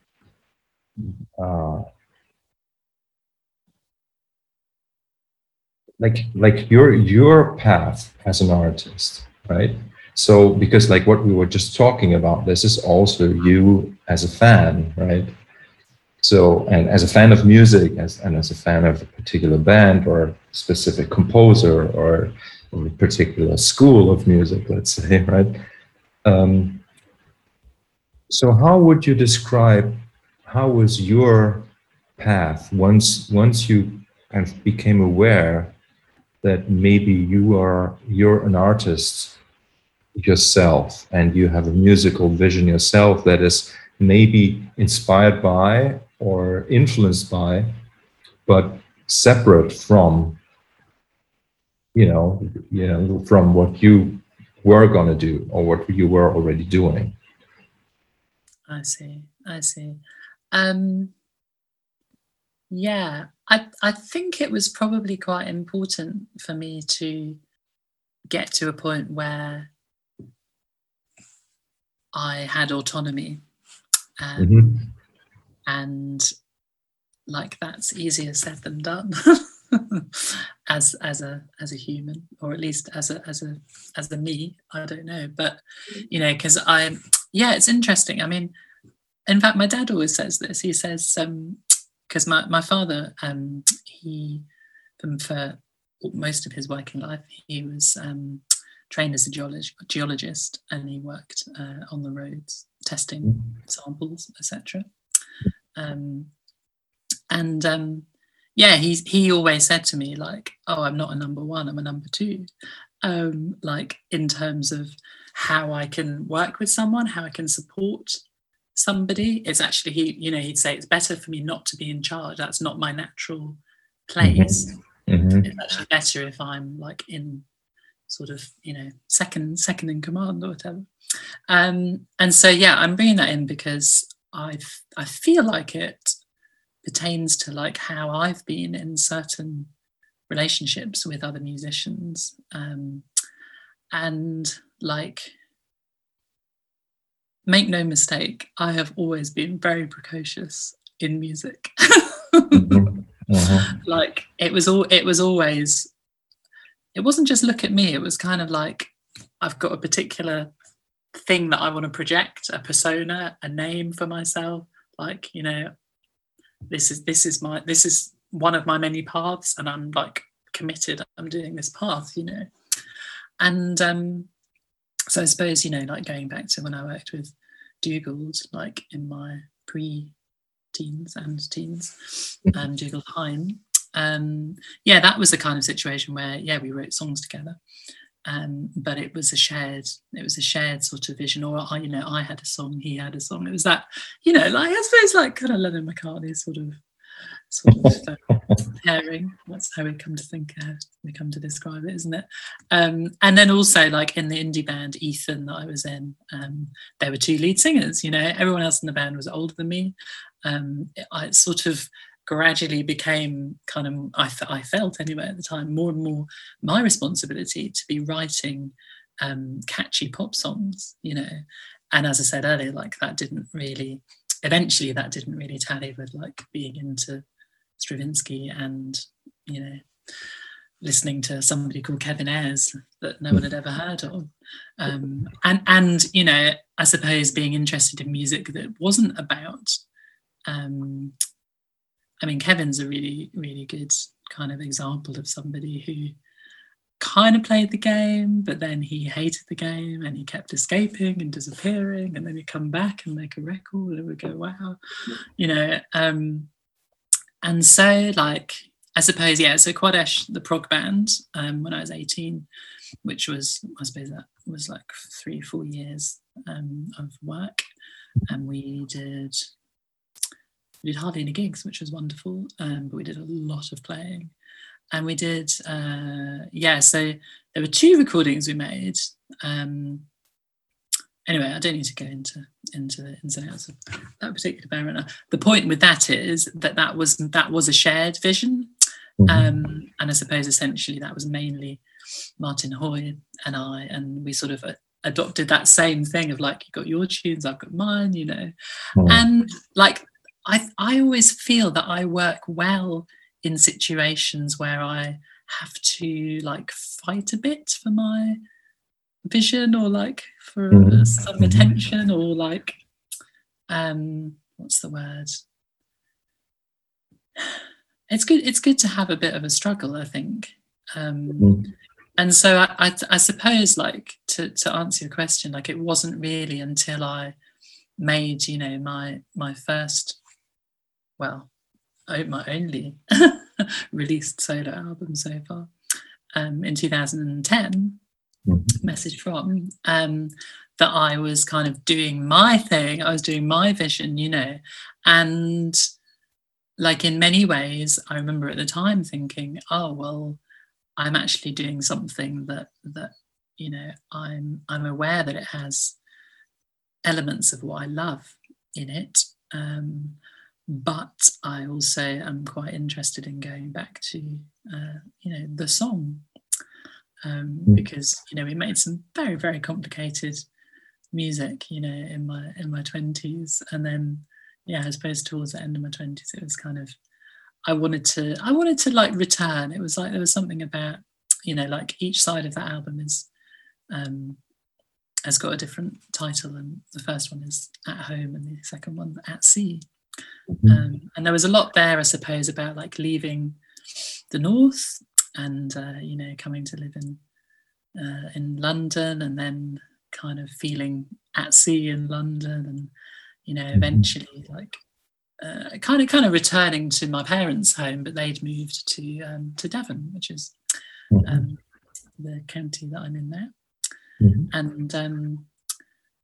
uh, like like your your path as an artist right so because like what we were just talking about this is also you as a fan right so and as a fan of music as and as a fan of a particular band or specific composer or a particular school of music, let's say, right? Um, so, how would you describe how was your path once once you kind of became aware that maybe you are you're an artist yourself and you have a musical vision yourself that is maybe inspired by or influenced by, but separate from you know, you know, from what you were going to do or what you were already doing. I see. I see. Um, yeah, I I think it was probably quite important for me to get to a point where I had autonomy, um, mm-hmm. And like that's easier said than done. as as a as a human or at least as a as a as a me i don't know but you know because i yeah it's interesting i mean in fact my dad always says this he says um because my, my father um he for most of his working life he was um trained as a geolog- geologist and he worked uh, on the roads testing mm. samples etc um and um yeah, he's he always said to me like, "Oh, I'm not a number one. I'm a number two. Um, like in terms of how I can work with someone, how I can support somebody. It's actually he, you know, he'd say it's better for me not to be in charge. That's not my natural place. Mm-hmm. mm-hmm. It's actually better if I'm like in sort of, you know, second second in command or whatever. Um, and so yeah, I'm bringing that in because I I feel like it pertains to like how I've been in certain relationships with other musicians um, and like make no mistake i have always been very precocious in music mm-hmm. uh-huh. like it was all it was always it wasn't just look at me it was kind of like i've got a particular thing that i want to project a persona a name for myself like you know this is this is my this is one of my many paths and i'm like committed i'm doing this path you know. And um so i suppose you know like going back to when i worked with Dougald like in my pre teens and teens um, Dougald Hine um yeah that was the kind of situation where yeah we wrote songs together um, but it was a shared it was a shared sort of vision or I, you know I had a song he had a song. It was that you know like I suppose like kind of Lennon McCartney sort of sort of uh, pairing. That's how we come to think uh, we come to describe it isn't it? Um, and then also like in the indie band Ethan that I was in um, there were two lead singers you know? Everyone else in the band was older than me. Um, I sort of gradually became kind of I, I felt anyway at the time more and more my responsibility to be writing um, catchy pop songs you know? And as i said earlier like that didn't really eventually that didn't really tally with like being into stravinsky and you know listening to somebody called kevin ayers that no one had ever heard of. Um, and and you know i suppose being interested in music that wasn't about um, I mean, Kevin's a really, really good kind of example of somebody who kind of played the game, but then he hated the game and he kept escaping and disappearing, and then he'd come back and make a record, and we'd go, wow, you know. Um, and so, like, I suppose, yeah. So Quadesh, the prog band, um, when I was eighteen, which was, I suppose, that was like three, four years um, of work, and we did we did hardly any gigs, which was wonderful, um, but we did a lot of playing. And we did, uh, yeah, so there were two recordings we made. Um, anyway, I don't need to go into into the ins and outs of that particular band right now. The point with that is that that was that was a shared vision, mm-hmm. um, and I suppose essentially that was mainly Martin Hoy and I, and we sort of uh, adopted that same thing of like you got your tunes, I've got mine, you know, mm. and like I, I always feel that I work well in situations where I have to like fight a bit for my vision or like for mm-hmm. some mm-hmm. attention or like um what's the word it's good it's good to have a bit of a struggle i think um mm-hmm. and so I, I, I suppose like to to answer your question like it wasn't really until i made you know my my first well, my only released solo album so far um, in 2010, mm-hmm. Message From, um, that I was kind of doing my thing, I was doing my vision, you know, and like in many ways, I remember at the time thinking, oh, well, I'm actually doing something that, that, you know, I'm, I'm aware that it has elements of what I love in it. Um, but I also am quite interested in going back to uh, you know the song um, mm. because you know we made some very very complicated music you know in my in my twenties and then yeah I suppose towards the end of my twenties it was kind of I wanted to I wanted to like return it was like there was something about you know like each side of that album is um, has got a different title and the first one is at home and the second one at sea. Um, and there was a lot there, I suppose, about like leaving the north and uh, you know coming to live in uh, in London and then kind of feeling at sea in London and you know mm-hmm. eventually like uh, kind of kind of returning to my parents' home, but they'd moved to um, to Devon, which is mm-hmm. um, the county that I'm in now. Mm-hmm. And um,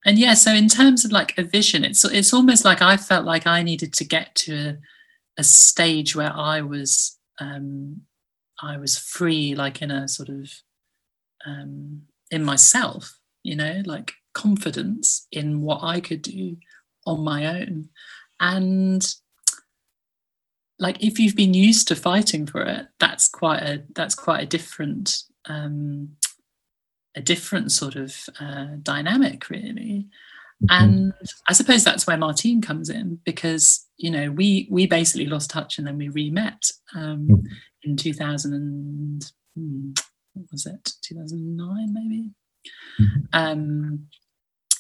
and yeah so in terms of like a vision it's it's almost like i felt like i needed to get to a, a stage where i was um i was free like in a sort of um in myself you know like confidence in what i could do on my own. And like if you've been used to fighting for it that's quite a that's quite a different um a different sort of uh, dynamic really mm-hmm. and i suppose that's where martine comes in because you know we we basically lost touch and then we re-met um, mm-hmm. in 2000 and hmm, what was it 2009 maybe mm-hmm. um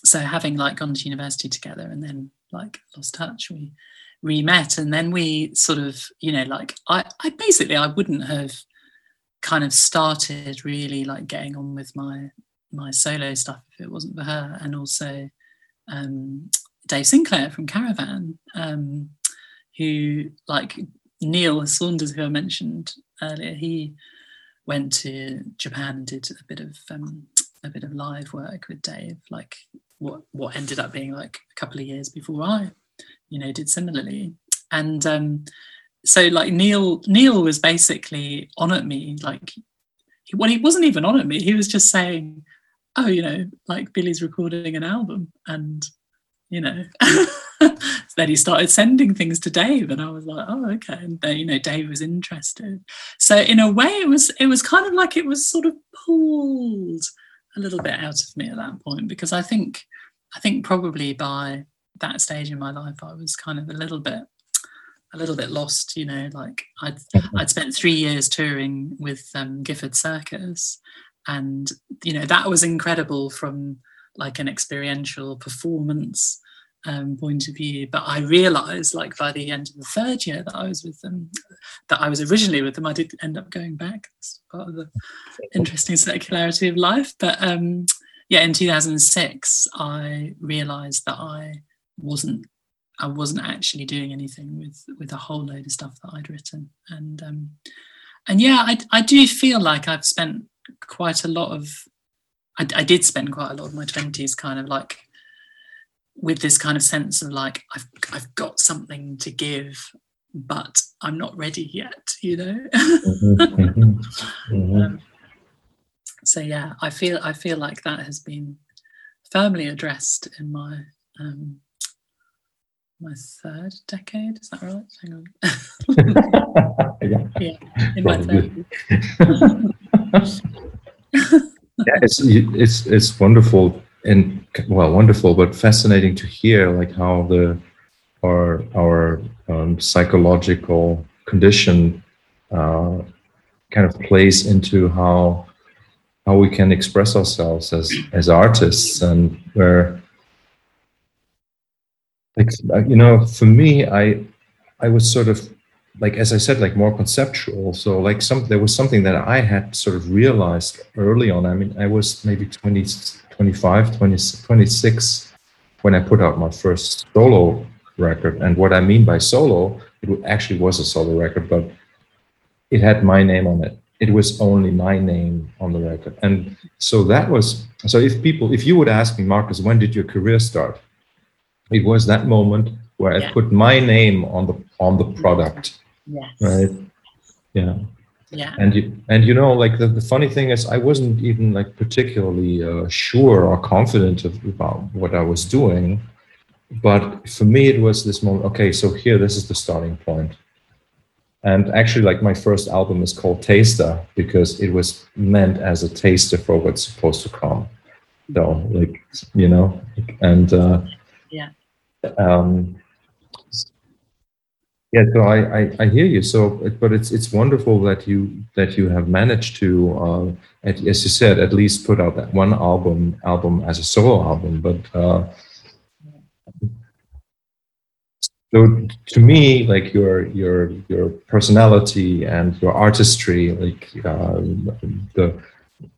so having like gone to university together and then like lost touch we re-met and then we sort of you know like I, I basically i wouldn't have kind of started really like getting on with my my solo stuff if it wasn't for her and also um, dave sinclair from caravan um, who like neil saunders who i mentioned earlier he went to japan and did a bit of um, a bit of live work with dave like what what ended up being like a couple of years before i you know did similarly. And um so like neil neil was basically on at me like well he wasn't even on at me. He was just saying oh you know like billy's recording an album and you know then he started sending things to dave and i was like oh okay. And then you know dave was interested. So in a way it was it was kind of like it was sort of pulled a little bit out of me at that point because i think i think probably by that stage in my life, I was kind of a little bit a little bit lost, you know, like I'd mm-hmm. I'd spent three years touring with um, Gifford Circus, and you know that was incredible from like an experiential performance um, point of view. But I realised, like by the end of the third year that I was with them, that I was originally with them. I did end up going back. It's part of the interesting circularity of life. But um, yeah, in 2006, I realised that I wasn't I wasn't actually doing anything with with a whole load of stuff that I'd written. And um, and yeah I, I do feel like I've spent quite a lot of I, I did spend quite a lot of my 20s kind of like with this kind of sense of like I've I've got something to give but I'm not ready yet you know? Mm-hmm, mm-hmm. Um, so yeah I feel I feel like that has been firmly addressed in my um, my third decade. Is that right? Hang on. yeah. yeah, in my third. yeah, it's it's it's wonderful and well, wonderful, but fascinating to hear like how the our our um, psychological condition uh, kind of plays into how how we can express ourselves as as artists and where like uh, you know for me i i was sort of like as i said like more conceptual. So like some there was something that i had sort of realized early on. I mean i was maybe 20 25 20, 26 when i put out my first solo record. And what i mean by solo it actually was a solo record but it had my name on it. It was only my name on the record. And so that was so if people if you would ask me marcus when did your career start it was that moment where yeah. I put my name on the on the product. Yes. Right. Yeah. Yeah. And you and you know like the, the funny thing is I wasn't even like particularly uh, sure or confident of, about what I was doing, but for me it was this moment. Okay, so here this is the starting point. And actually, like my first album is called Taster because it was meant as a taster for what's supposed to come. So, like you know, and uh, yeah um, yeah so I, I, I hear you. So but it's it's wonderful that you that you have managed to uh, as you said at least put out that one album album as a solo album. But uh, so to me like your your your personality and your artistry like uh, the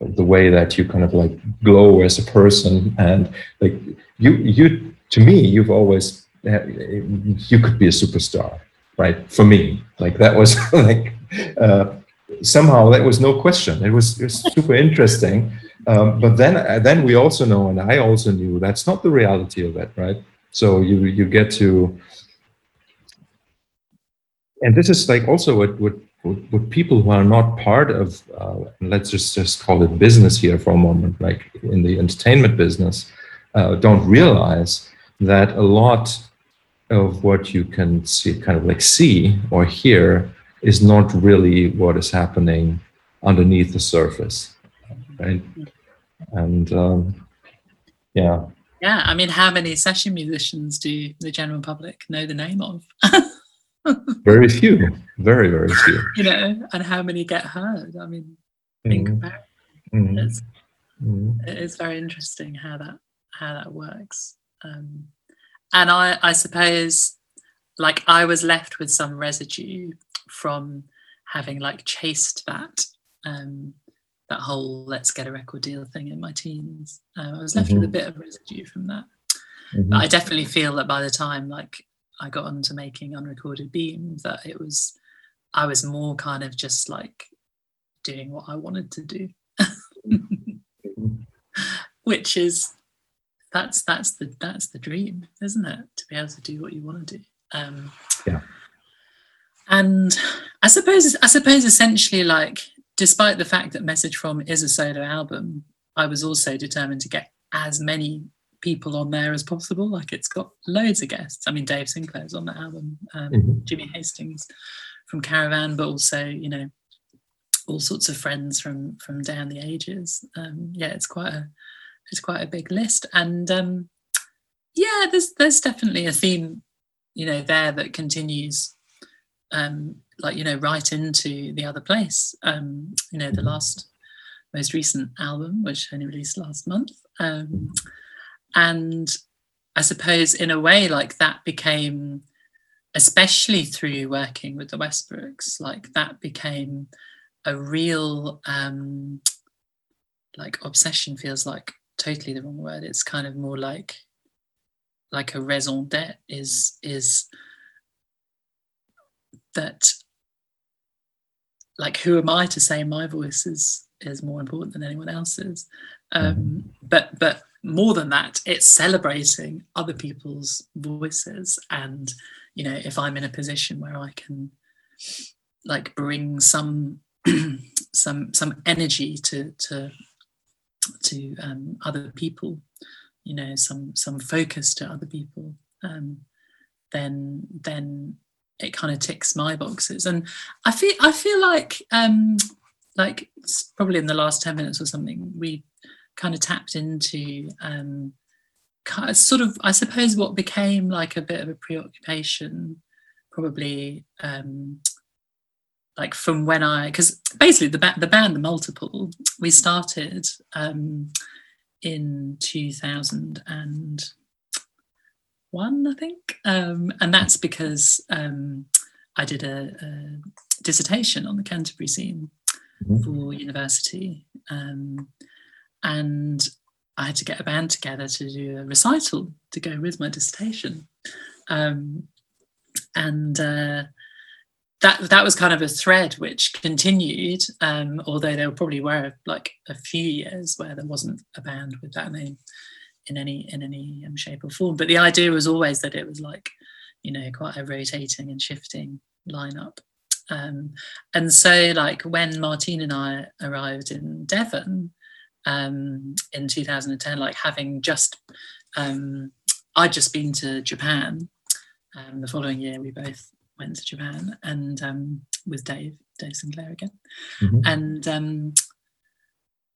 the way that you kind of like glow as a person and like you you to me, you've always you could be a superstar, right? For me, like that was like uh, somehow that was no question. It was, it was super interesting. Um, but then uh, then we also know, and I also knew that's not the reality of it, right? So you you get to, and this is like also what what what people who are not part of uh, let's just just call it business here for a moment, like in the entertainment business, uh, don't realize that a lot of what you can see, kind of like see or hear, is not really what is happening underneath the surface, right? And um, yeah. Yeah, I mean, how many session musicians do the general public know the name of? very few, very, very few. You know, and how many get heard? I mean, in mm-hmm. comparison, mm-hmm. It's, mm-hmm. it's very interesting how that how that works. Um, and I, I suppose, like, I was left with some residue from having like chased that um, that whole let's get a record deal thing in my teens. Um, I was left mm-hmm. with a bit of residue from that. Mm-hmm. But I definitely feel that by the time like I got onto making unrecorded beam, that it was I was more kind of just like doing what I wanted to do, mm-hmm. which is that's that's the that's the dream, isn't it? To be able to do what you want to do. Um, yeah. And I suppose I suppose essentially like despite the fact that Message From is a solo album, I was also determined to get as many people on there as possible. Like it's got loads of guests. I mean, Dave Sinclair's on the album, um, mm-hmm. Jimmy Hastings from Caravan, but also you know all sorts of friends from from down the ages. Um, yeah, it's quite a it's quite a big list, and um, yeah, there's there's definitely a theme, you know, there that continues um, like you know right into the other place. Um you know the mm-hmm. last most recent album which only released last month. Um and i suppose in a way like that became especially through working with the westbrooks like that became a real um like obsession feels like totally the wrong word it's kind of more like like a raison d'etre is is that like who am I to say my voice is is more important than anyone else's? Um, mm-hmm. but but more than that, it's celebrating other people's voices, and you know, if I'm in a position where I can like bring some some some energy to to to um, other people, you know, some some focus to other people, um, then then it kind of ticks my boxes. And i feel i feel like um like probably in the last 10 minutes or something we kind of tapped into um kind of, sort of i suppose what became like a bit of a preoccupation probably um like from when i because basically the, ba- the band the multiple we started um in 2001 I think. Um, and that's because um, I did a, a, dissertation on the Canterbury scene mm-hmm. for university. Um, and I had to get a band together to do a recital to go with my dissertation. Um, and uh, that that was kind of a thread which continued, um, although there probably were like a few years where there wasn't a band with that name in any in any um, shape or form. But the idea was always that it was like, you know, quite a rotating and shifting lineup. Um, and so, like when Martine and I arrived in Devon um, in 2010, like having just, um, I'd just been to Japan. Um, the following year, we both went to Japan, and um, with Dave, Dave Sinclair again, mm-hmm. and um,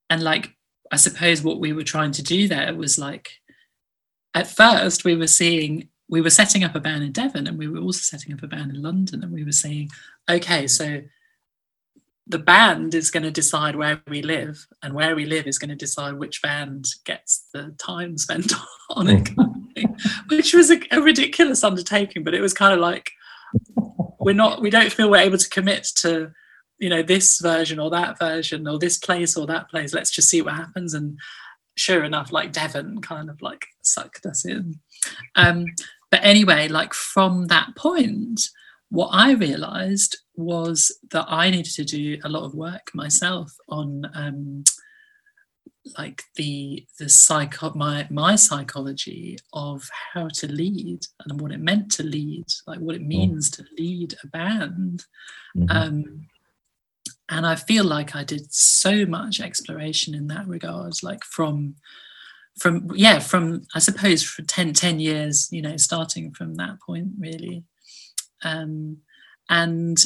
and like I suppose what we were trying to do there was like, at first we were seeing, we were setting up a band in Devon and we were also setting up a band in London and we were saying, okay, so the band is going to decide where we live and where we live is going to decide which band gets the time spent on it of which was a, a ridiculous undertaking but it was kind of like we're not we don't feel we're able to commit to you know this version or that version or this place or that place. Let's just see what happens. And sure enough like devon kind of like sucked us in. Um but anyway like from that point what i realized was that i needed to do a lot of work myself on um like the the psycho my my psychology of how to lead and what it meant to lead like what it mm. means to lead a band mm-hmm. um and I feel like I did so much exploration in that regard, like from from yeah from i suppose for 10 10 years you know starting from that point really um and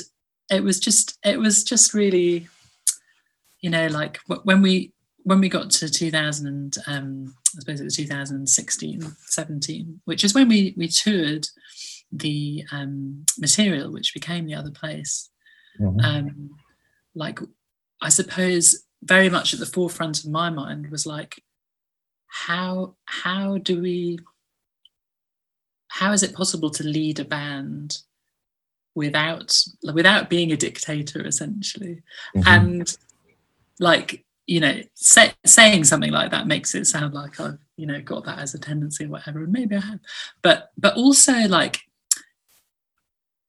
it was just it was just really you know like when we when we got to 2000 um i suppose it was 2016 17 which is when we we toured the um material which became the other place mm-hmm. um like i suppose very much at the forefront of my mind was like how how do we how is it possible to lead a band without without being a dictator essentially mm-hmm. and like you know say, saying something like that makes it sound like i've you know got that as a tendency or whatever and maybe i have but but also like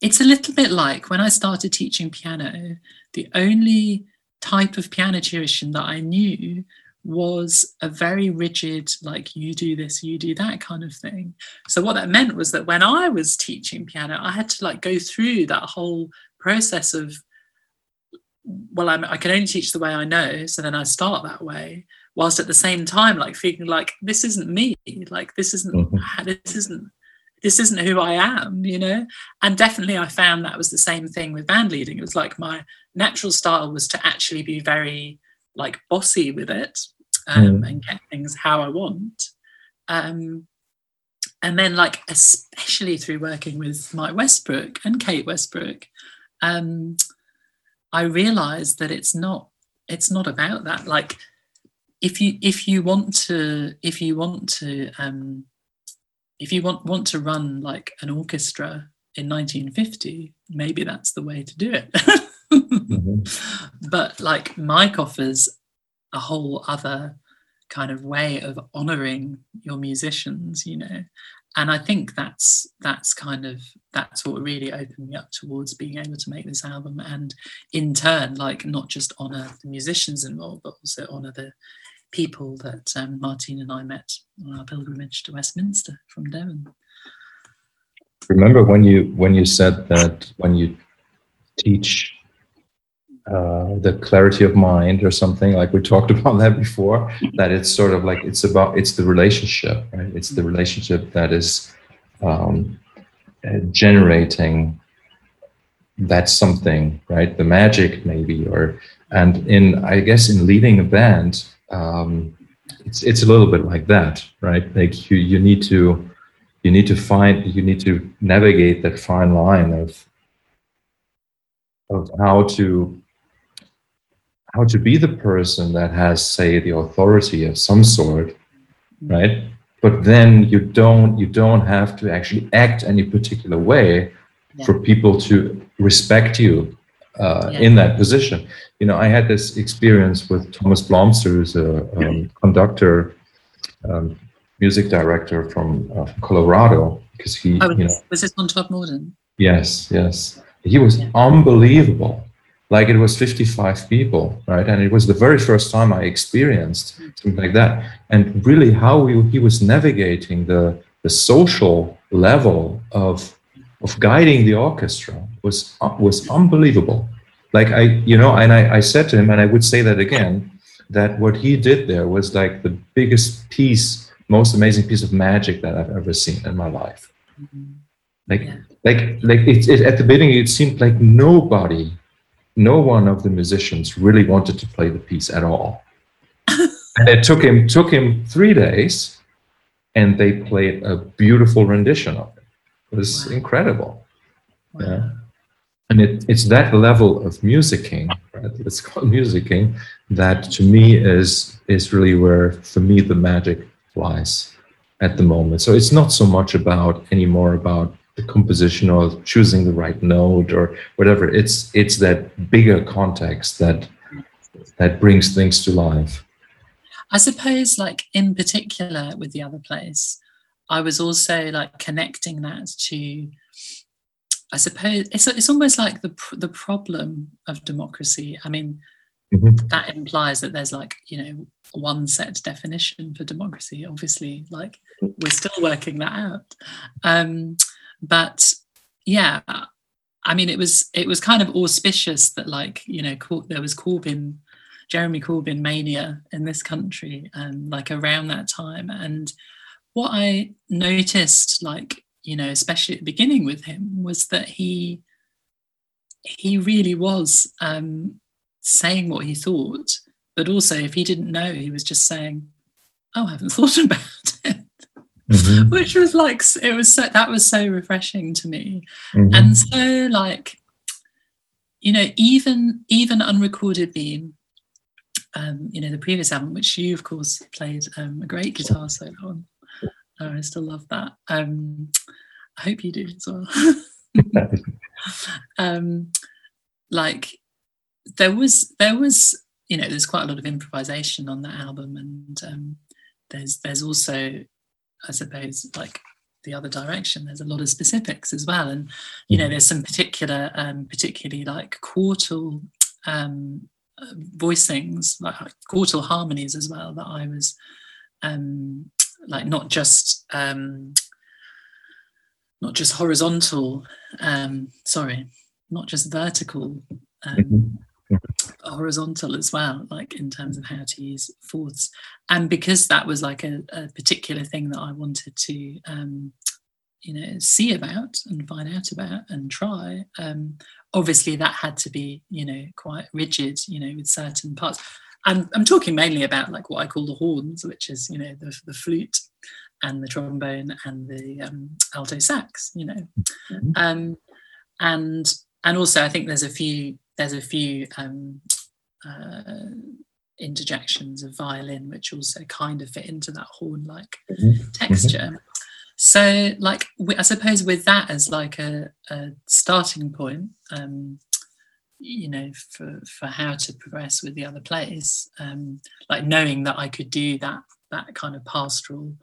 it's a little bit like when i started teaching piano the only type of piano tuition that i knew was a very rigid, like you do this, you do that kind of thing. So what that meant was that when I was teaching piano, I had to like go through that whole process of, well, I'm, I can only teach the way I know, so then I start that way, whilst at the same time like feeling like this isn't me, like this isn't mm-hmm. this isn't this isn't who I am, you know. And definitely, I found that was the same thing with band leading. It was like my natural style was to actually be very like bossy with it um, mm. and get things how I want. Um, and then, like, especially through working with Mike Westbrook and Kate Westbrook, um, I realized that it's not it's not about that. Like, if you if you want to if you want to um, if you want want to run like an orchestra in 1950, maybe that's the way to do it. mm-hmm. But like Mike offers a whole other kind of way of honoring your musicians, you know. And I think that's that's kind of that's what really opened me up towards being able to make this album and in turn like not just honor the musicians involved but also honor the people that um, and I met on our pilgrimage to Westminster from Devon. Remember when you when you said that when you teach uh, the clarity of mind or something like we talked about that before that it's sort of like it's about it's the relationship right? It's the relationship that is um, uh, generating that something right? The magic maybe or and in i guess in leading a band um, it's it's a little bit like that right? Like you you need to you need to find you need to navigate that fine line of of how to how to be the person that has say the authority of some sort right but then you don't you don't have to actually act any particular way yeah. for people to respect you uh, yeah. in that position you know i had this experience with thomas blomster who's a um, conductor um, music director from uh, colorado because he oh, you know was this on Todmorden yes yes he was yeah. unbelievable like it was 55 people, right? And it was the very first time I experienced something like that. And really, how he, he was navigating the, the social level of, of guiding the orchestra was, was unbelievable. Like I, you know, and I, I said to him, and I would say that again, that what he did there was like the biggest piece, most amazing piece of magic that I've ever seen in my life. Mm-hmm. Like, like, like it, it, at the beginning, it seemed like nobody no one of the musicians really wanted to play the piece at all. and it took him took him three days, and they played a beautiful rendition of it. It was wow. incredible. Wow. Yeah. And it, it's that level of musicking, right? It's called musicking, that to me is is really where, for me, the magic lies at the moment. So it's not so much about anymore about the composition or choosing the right note or whatever. It's it's that bigger context that that brings things to life. I suppose like in particular with the other place i was also like connecting that to i suppose it's, it's almost like the the problem of democracy. I mean mm-hmm. that implies that there's like you know one set definition for democracy obviously like we're still working that out. Um but yeah i mean it was it was kind of auspicious that like you know there was corbyn Jeremy Corbyn mania in this country, um, like around that time. And what I noticed, like, you know, especially at the beginning with him, was that he he really was um, saying what he thought, but also if he didn't know, he was just saying, "Oh, I haven't thought about it," mm-hmm. which was like it was so that was so refreshing to me, mm-hmm. and so like you know even even unrecorded beam um, you know the previous album which you of course played um, a great guitar solo on oh, i still love that um, i hope you do as well um, like there was there was you know there's quite a lot of improvisation on that album and um, there's there's also i suppose like the other direction. There's a lot of specifics as well. And you know mm-hmm. there's some particular um, particularly like quartal um, voicings like quartal harmonies as well that i was um, like not just um, not just horizontal um, sorry not just vertical um, mm-hmm horizontal as well, like in terms of how to use fourths. And because that was like a, a particular thing that I wanted to, um, you know, see about and find out about and try, um, obviously that had to be, you know, quite rigid, you know, with certain parts. And I'm talking mainly about like what I call the horns, which is, you know, the, the flute and the trombone and the um, alto sax, you know. Mm-hmm. Um, and and also I think there's a few there's a few um, uh, interjections of violin which also kind of fit into that horn-like mm-hmm. texture. Mm-hmm. So, like, I suppose with that as like a, a starting point, um, you know, for for how to progress with the other plays, um, like knowing that I could do that that kind of pastoral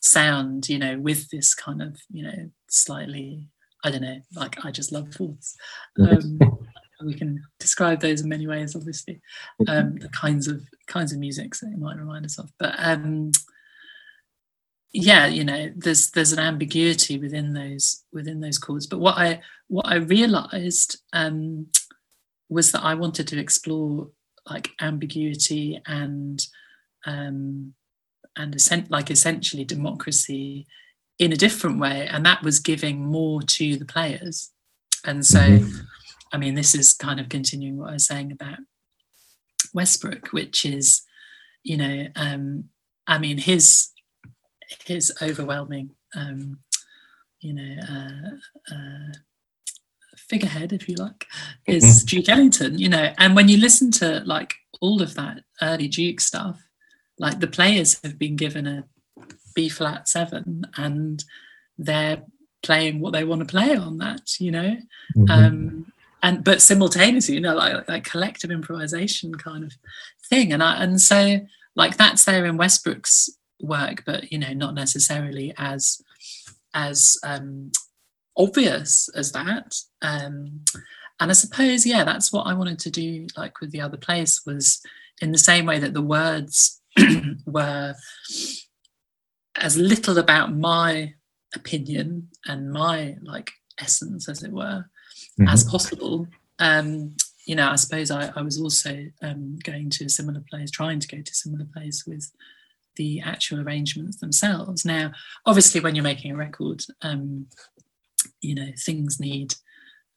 sound, you know, with this kind of, you know, slightly, I don't know, like I just love fourths. Um, we can describe those in many ways obviously. Um, the kinds of kinds of music that it might remind us of. But um, yeah you know there's there's an ambiguity within those within those chords. But what i what i realized um, was that i wanted to explore like ambiguity and um, and like essentially democracy in a different way and that was giving more to the players and so mm-hmm. I mean, this is kind of continuing what I was saying about Westbrook, which is, you know, um, I mean, his his overwhelming, um, you know, uh, uh, figurehead, if you like, is mm-hmm. Duke Ellington. You know, and when you listen to like all of that early Duke stuff, like the players have been given a B flat seven, and they're playing what they want to play on that. You know. Mm-hmm. Um, and but simultaneously you know like like collective improvisation kind of thing and I and so like that's there in Westbrook's work but you know not necessarily as as um obvious as that um and I suppose yeah that's what I wanted to do like with the other place was in the same way that the words were as little about my opinion and my like essence as it were mm-hmm. as possible. Um, you know, I suppose I, I was also um, going to a similar place, trying to go to a similar place with the actual arrangements themselves. Now, obviously, when you're making a record, um, you know, things need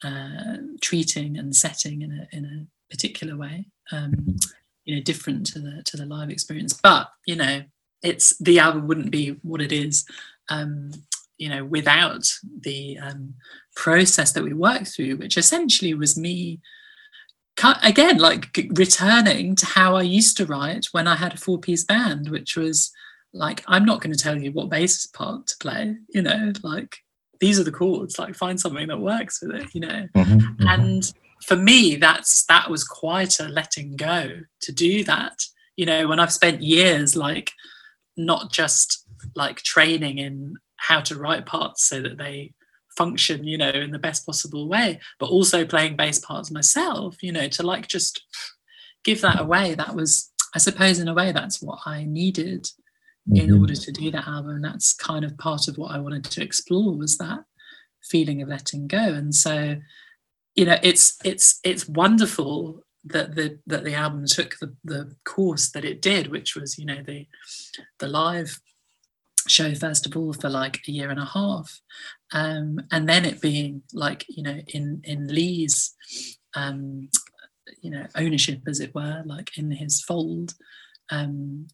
uh, treating and setting in a in a particular way. Um, you know, different to the to the live experience. But you know, it's the album wouldn't be what it is um, you know, without the um, process that we worked through, which essentially was me again like returning to how i used to write when i had a four piece band which was like i'm not going to tell you what bass part to play you know like these are the chords like find something that works with it you know mm-hmm, mm-hmm. and for me that's that was quite a letting go to do that you know when i've spent years like not just like training in how to write parts so that they function you know in the best possible way but also playing bass parts myself you know to like just give that away. That was i suppose in a way that's what i needed mm-hmm. in order to do that album. That's kind of part of what i wanted to explore was that feeling of letting go. And so you know it's it's it's wonderful that the that the album took the, the course that it did, which was you know the the live show first of all for like a year and a half, um, and then it being like you know in in Lee's um, you know ownership as it were, like in his fold. Um,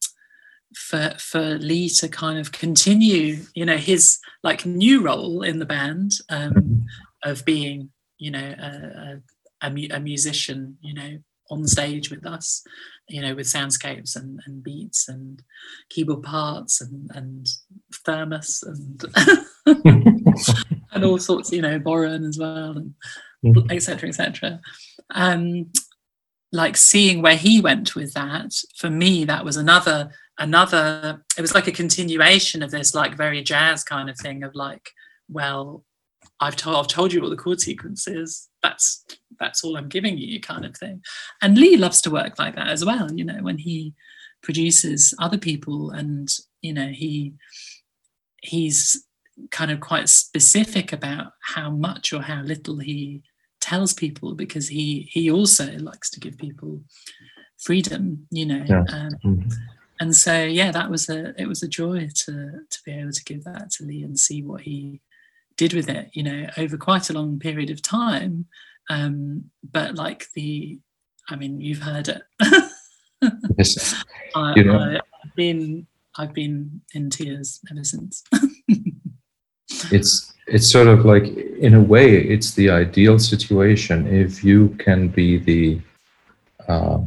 for for Lee to kind of continue, you know, his like new role in the band um, of being, you know, a, a, a, musician, you know, on stage with us, you know, with soundscapes and, and beats and keyboard parts and and thermos and and all sorts, you know, Boron as well, and etc. Mm-hmm. etc. Um, like seeing where he went with that, for me, that was another another it was like a continuation of this like very jazz kind of thing of like well I've told I've told you what the chord sequence is. That's that's all I'm giving you, kind of thing. And Lee loves to work like that as well. You know, when he produces other people, and you know he he's kind of quite specific about how much or how little he tells people because he he also likes to give people freedom. You know, yeah. um, mm-hmm and so yeah that was a it was a joy to to be able to give that to lee and see what he did with it you know over quite a long period of time um but like the i mean you've heard it yes. I, you know. I, i've been i've been in tears ever since it's it's sort of like in a way it's the ideal situation if you can be the uh,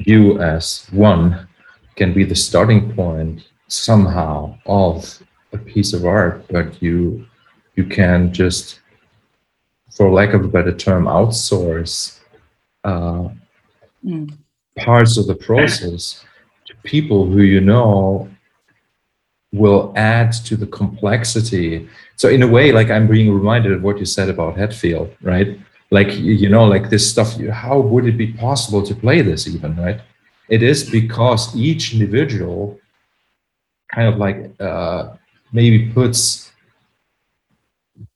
you as one can be the starting point somehow of a piece of art, but you you can just, for lack of a better term, outsource uh, mm. parts of the process to people who you know will add to the complexity. So in a way, like I'm being reminded of what you said about Hatfield, right? Like you know, like this stuff. How would it be possible to play this even, right? It is because each individual kind of like uh, maybe puts,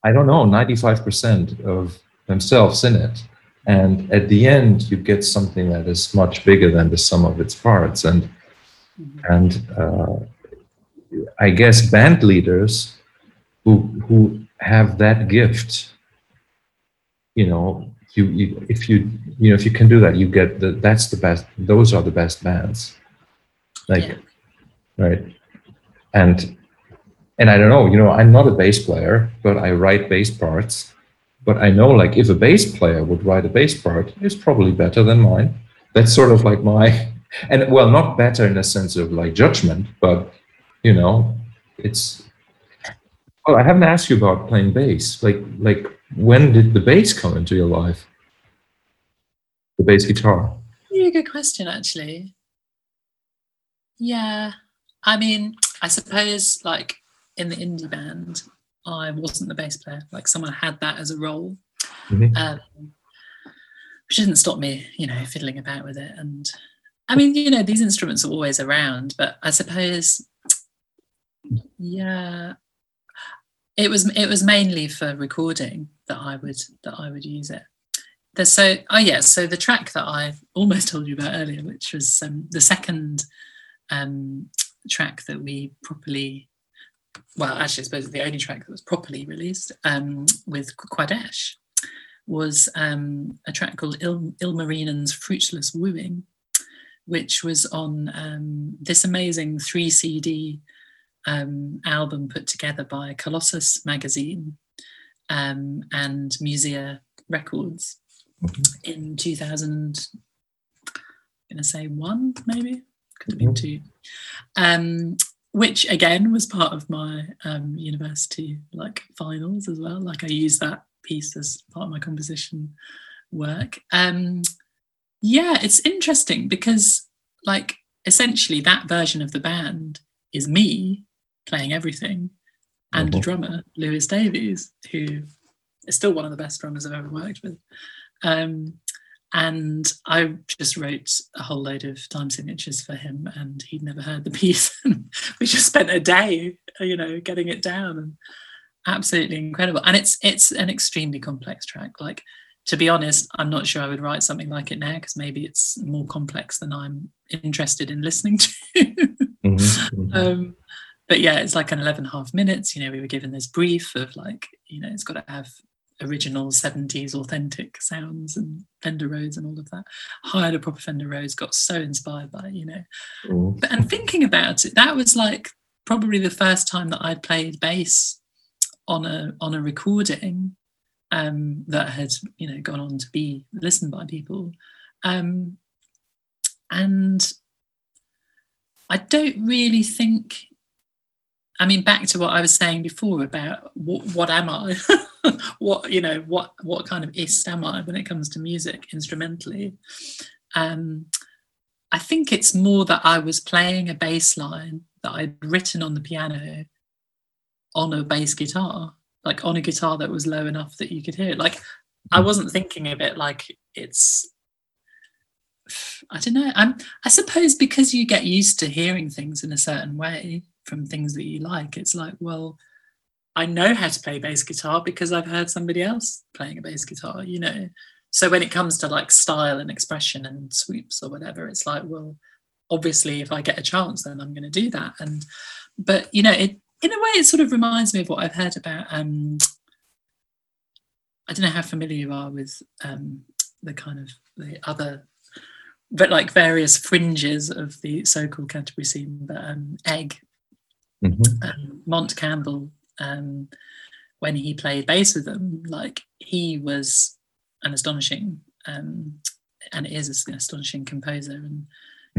I don't know, 95% of themselves in it. And at the end, you get something that is much bigger than the sum of its parts. And and uh, I guess band leaders who who have that gift, you know, you, you if you you know if you can do that you get the that's the best those are the best bands like yeah. right and and i don't know you know i'm not a bass player but i write bass parts but i know like if a bass player would write a bass part it's probably better than mine that's sort of like my and well not better in a sense of like judgment but you know it's well i haven't asked you about playing bass like like when did the bass come into your life? The bass guitar. Yeah, good question, actually. Yeah, I mean, I suppose like in the indie band, I wasn't the bass player. Like someone had that as a role, mm-hmm. um, which didn't stop me, you know, fiddling about with it. And I mean, you know, these instruments are always around, but I suppose, yeah, it was it was mainly for recording that I would that I would use it. There's so oh yeah, so the track that I almost told you about earlier, which was um, the second um, track that we properly, well, actually, I suppose the only track that was properly released um, with Quadesh was um, a track called Il- Ilmarinen's Fruitless Wooing, which was on um, this amazing three CD um, album put together by Colossus magazine um, and Musea Records mm-hmm. in 2000. I'm going to say one, maybe could have been mm-hmm. two. Um, which again was part of my um, university like finals as well. Like I used that piece as part of my composition work. Um, yeah, it's interesting because like essentially that version of the band is me playing everything, and mm-hmm. a drummer, Lewis Davies, who is still one of the best drummers I've ever worked with. Um, and I just wrote a whole load of time signatures for him, and he'd never heard the piece. we just spent a day, you know, getting it down, and absolutely incredible. And it's it's an extremely complex track. Like to be honest, I'm not sure I would write something like it now because maybe it's more complex than I'm interested in listening to. mm-hmm, mm-hmm. Um, but yeah, it's like an 11 and a half minutes. You know, we were given this brief of like, you know, it's got to have original 70s authentic sounds and Fender Rhodes and all of that. Hired a proper Fender Rhodes, got so inspired by it, you know. Mm. But, and thinking about it, that was like probably the first time that I'd played bass on a on a recording um, that had you know gone on to be listened by people, um, and I don't really think. I mean, back to what I was saying before about what, what am I? what you know, what what kind of ist am I when it comes to music instrumentally? Um, I think it's more that I was playing a bass line that I'd written on the piano on a bass guitar like on a guitar that was low enough that you could hear it. Like I hmm. wasn't thinking of it like it's I don't know. I'm I suppose because you get used to hearing things in a certain way from things that you like, it's like, well, I know how to play bass guitar because I've heard somebody else playing a bass guitar, you know. So when it comes to like style and expression and sweeps or whatever, it's like, well, obviously if I get a chance, then I'm going to do that. And but you know, it in a way, it sort of reminds me of what I've heard about. Um, I don't know how familiar you are with um, the kind of the other, but like various fringes of the so-called Canterbury scene. But um, Egg, mm-hmm. um, Mont Campbell, um, when he played bass with them, like he was an astonishing, um, and is an astonishing composer, and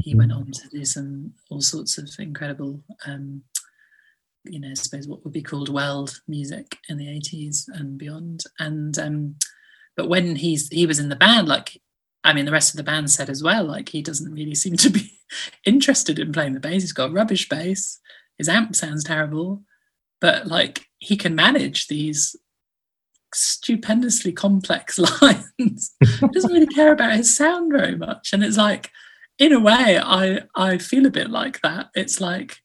he mm-hmm. went on to do some all sorts of incredible um, you know, I suppose what would be called world music in the 80s and beyond. And um, but when he's he was in the band, like I mean, the rest of the band said as well, like he doesn't really seem to be interested in playing the bass. He's got rubbish bass. His amp sounds terrible, but like he can manage these stupendously complex lines. doesn't really care about his sound very much. And it's like, in a way, I I feel a bit like that. It's like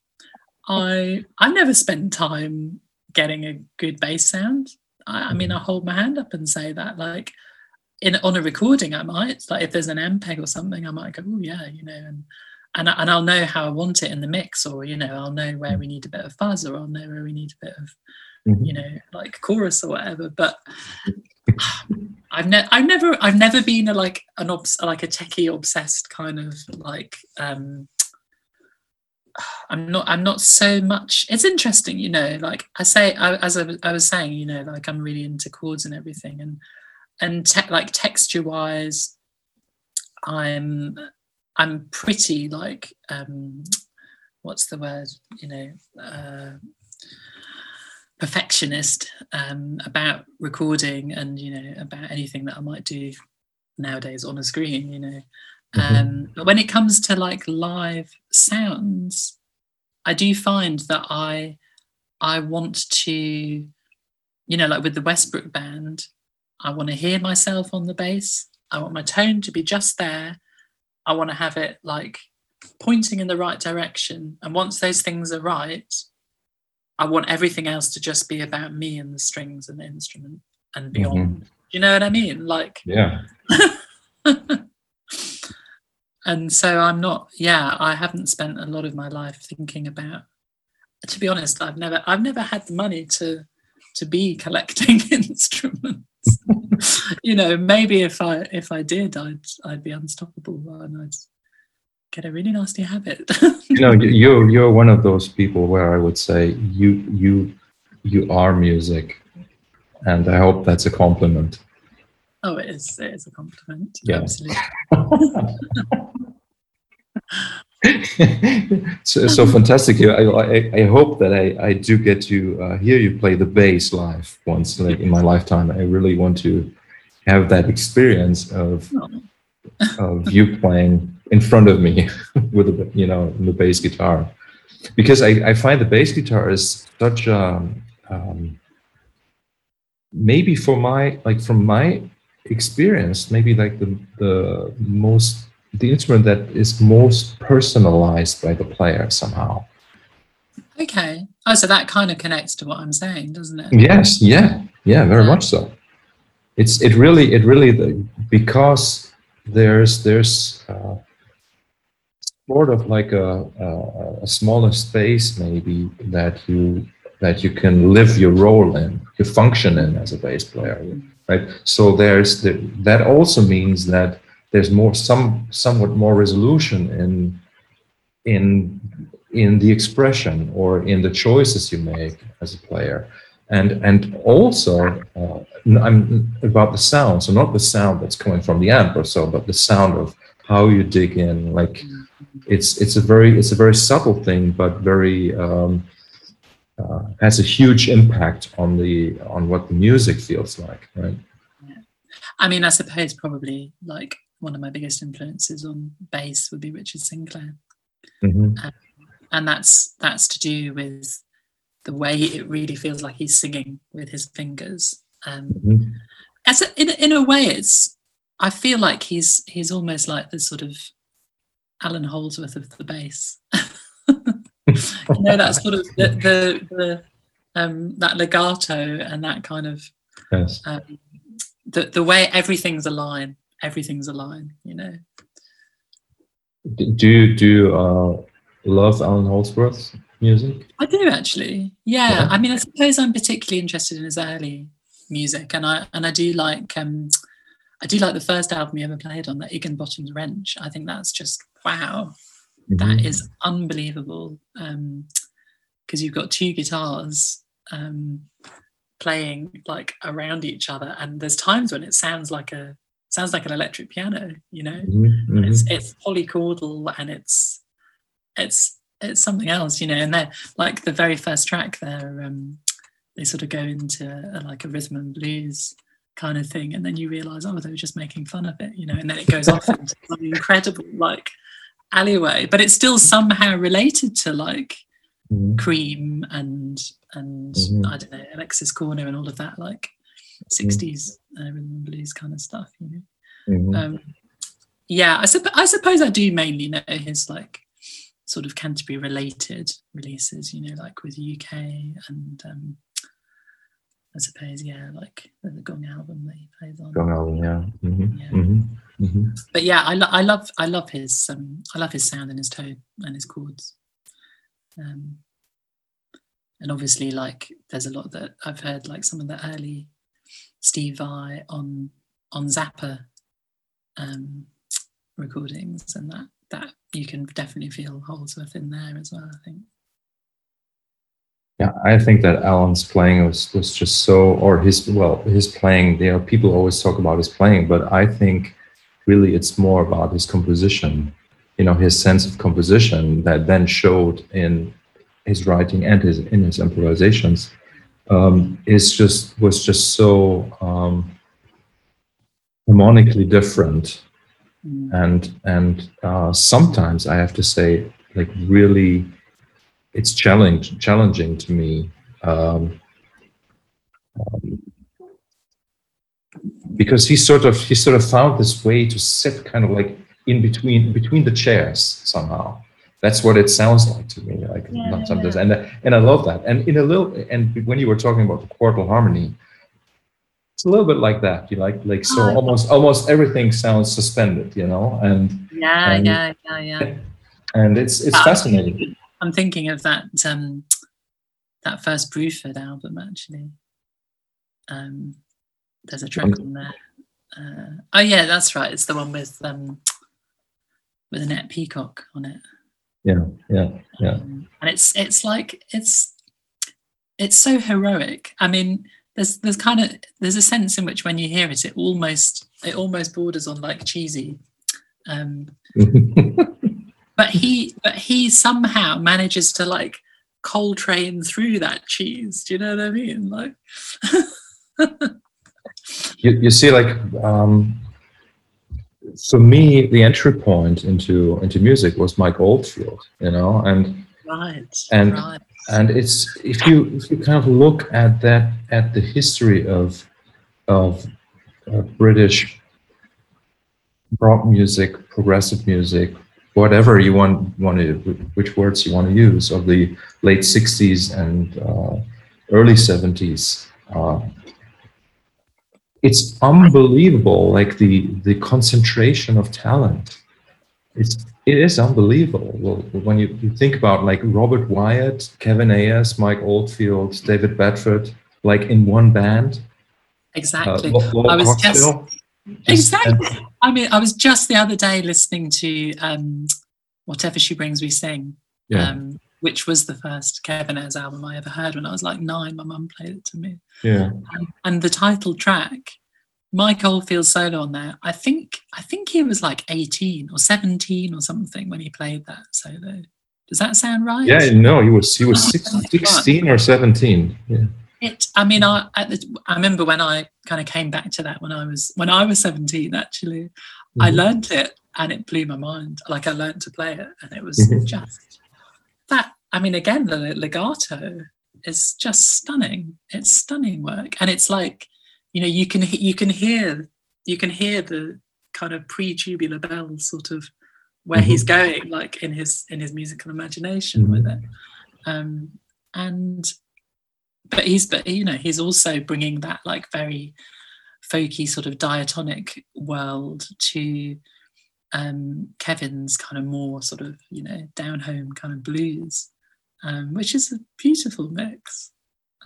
I I've never spent time getting a good bass sound. I, I mean, I mm-hmm. hold my hand up and say that. Like in on a recording, I might like if there's an MPEG or something, I might go, oh yeah, you know, and and and I'll know how I want it in the mix, or you know, I'll know where we need a bit of fuzz, or I'll know where we need a bit of, mm-hmm. you know, like chorus or whatever. But I've never, I've never, I've never been a like an obs- like a techie obsessed kind of like um I'm not I'm not so much it's interesting you know like I say I, as I, I, was saying you know like I'm really into chords and everything and and te- like texture wise I'm I'm pretty like um what's the word you know uh perfectionist um about recording and you know about anything that I might do nowadays on a screen you know Mm-hmm. Um, but when it comes to like live sounds, I do find that I I want to, you know, like with the Westbrook band, I want to hear myself on the bass. I want my tone to be just there. I want to have it like pointing in the right direction. And once those things are right, I want everything else to just be about me and the strings and the instrument and beyond. Mm-hmm. You know what I mean? Like, yeah. and so i'm not yeah i haven't spent a lot of my life thinking about to be honest i've never i've never had the money to to be collecting instruments you know maybe if i if i did i'd i'd be unstoppable and i'd get a really nasty habit you know you're you're one of those people where i would say you you you are music and i hope that's a compliment Oh, it is. It is a compliment. Yeah. Absolutely. so, so fantastic! I, I, I hope that I, I do get to uh, hear you play the bass live once, like in my lifetime. I really want to have that experience of oh. of you playing in front of me with a you know the bass guitar, because I, I find the bass guitar is such a um, maybe for my like from my experience maybe like the the most the instrument that is most personalized by the player somehow. Okay. Oh so that kind of connects to what i'm saying doesn't it? Yes yeah yeah very much so. It's it really it really the, because there's there's uh, sort of like a, a, a smaller space maybe that you that you can live your role in, you function in as a bass player, right? So there's the, that also means that there's more some somewhat more resolution in in in the expression or in the choices you make as a player. And and also uh, I'm about the sound so not the sound that's coming from the amp or so but the sound of how you dig in. Like it's it's a very it's a very subtle thing but very um, uh, has a huge impact on the on what the music feels like right? I mean i suppose probably like one of my biggest influences on bass would be richard sinclair mm-hmm. um, and that's that's to do with the way it really feels like he's singing with his fingers. Um, mm-hmm. as a, in in a way, it's I feel like he's he's almost like the sort of Allan Holdsworth of the bass. you know that sort of the the, the um, that legato and that kind of yes. um, the the way everything's a line, everything's a line. You know. Do you do uh, love Allan Holdsworth's music? I do actually. Yeah. yeah. I mean, I suppose I'm particularly interested in his early music, and I and I do like um, I do like the first album he ever played on, the Higginbotham's Wrench. I think that's just wow. Mm-hmm. That is unbelievable. Um, because you've got two guitars um, playing like around each other, and there's times when it sounds like a sounds like an electric piano. You know, mm-hmm. it's mm-hmm. it's polychordal and it's it's it's something else, you know. And they're like the very first track, they're um, they sort of go into a, like a rhythm and blues kind of thing, and then you realise, oh, they were just making fun of it, you know. And then it goes off into an incredible like alleyway, but it's still somehow related to like mm-hmm. Cream and and mm-hmm. I don't know Alexis Korner and all of that like 60s uh, rhythm and blues kind of stuff, you know. Mm-hmm. Um, yeah, I, supp- I suppose I do mainly know his like sort of Canterbury related releases, you know, like with UK and um, I suppose, yeah, like the Gong album that he plays on. Gong album, yeah. Mm-hmm. yeah. Mm-hmm. Mm-hmm. But yeah, I, lo- I love I love his um, I love his sound and his tone and his chords. Um, and obviously, like there's a lot that I've heard, like some of the early Steve Vai on on Zappa um, recordings, and that that you can definitely feel Holdsworth in there as well. I think. Yeah, I think that Allan's playing was was just so, or his well, his playing. You know, people always talk about his playing, but I think really it's more about his composition. You know, his sense of composition that then showed in his writing and his in his improvisations um, is just was just so um, harmonically different Mm. and and uh, sometimes I have to say, like really, it's challenge challenging to me um, um, because he sort of he sort of found this way to sit kind of like in between between the chairs somehow. That's what it sounds like to me. Like yeah, sometimes, yeah. and and I love that. And in a little, and when you were talking about the quartal harmony, it's a little bit like that. You like like so oh, almost almost everything sounds suspended, you know, and yeah, and, yeah, yeah, yeah. And it's it's fascinating. I'm thinking of that um that first Bruford album actually. Um, there's a track on there. Uh, oh yeah, that's right. It's the one with um with Annette Peacock on it. Yeah, yeah, yeah. Um, and it's it's like it's it's so heroic. I mean, there's there's kind of there's a sense in which when you hear it, it almost it almost borders on like cheesy. Um, but he but he somehow manages to like Coltrane through that cheese. Do you know what I mean? Like you, you see, like um, for me, the entry point into into music was Mike Oldfield, you know, and right, and right and it's if you if you kind of look at that at the history of of uh, British rock music, progressive music, whatever you want want to which words you want to use of the late '60s and uh, early '70s. Uh, it's unbelievable like the the concentration of talent. It's it is unbelievable. Well, when you, you think about like robert wyatt kevin ayers mike oldfield david bedford like in one band. Exactly. Uh, i was just, exactly. i mean i was just the other day listening to um whatever she brings we sing. Yeah. um which was the first Kevin Ayers album I ever heard when I was like nine. My mum played it to me. Yeah. And, and the title track, Mike Oldfield solo on there. I think I think he was like 18 or 17 or something when he played that solo. Does that sound right? Yeah, no, he was he was 16 or 17. Yeah. It. I mean, I the, I remember when I kind of came back to that when I was when I was 17. Actually, mm-hmm. I learned it and it blew my mind. Like I learned to play it, and it was mm-hmm. just that i mean again the legato is just stunning it's stunning work and it's like you know you can you can hear you can hear the kind of pre-tubular bells sort of where mm-hmm. he's going like in his in his musical imagination mm-hmm. with it um and but he's but you know he's also bringing that like very folky sort of diatonic world to um, Kevin's kind of more sort of you know down home kind of blues, um, which is a beautiful mix.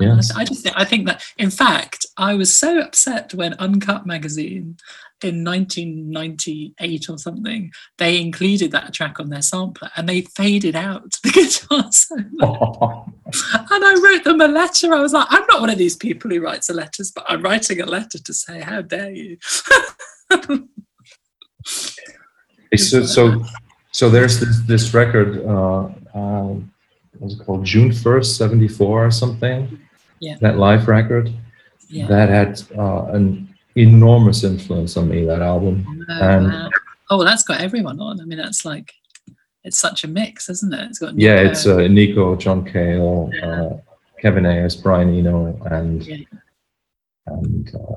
Yes. I just think, I think that in fact I was so upset when Uncut magazine in 1998 or something they included that track on their sampler and they faded out the guitar solo. Oh. And I wrote them a letter. I was like, I'm not one of these people who writes the letters, but I'm writing a letter to say, how dare you? So, so, so there's this, this record, uh, uh, what's it called? June 1st, 74 or something. Yeah. That live record. Yeah. That had uh, an enormous influence on me, that album. Oh, and wow. oh, that's got everyone on. I mean, that's like, it's such a mix, isn't it? It's got Nico. Yeah, it's uh, Nico, John Cale, yeah. uh, Kevin Ayers, Brian Eno, and, yeah. and uh,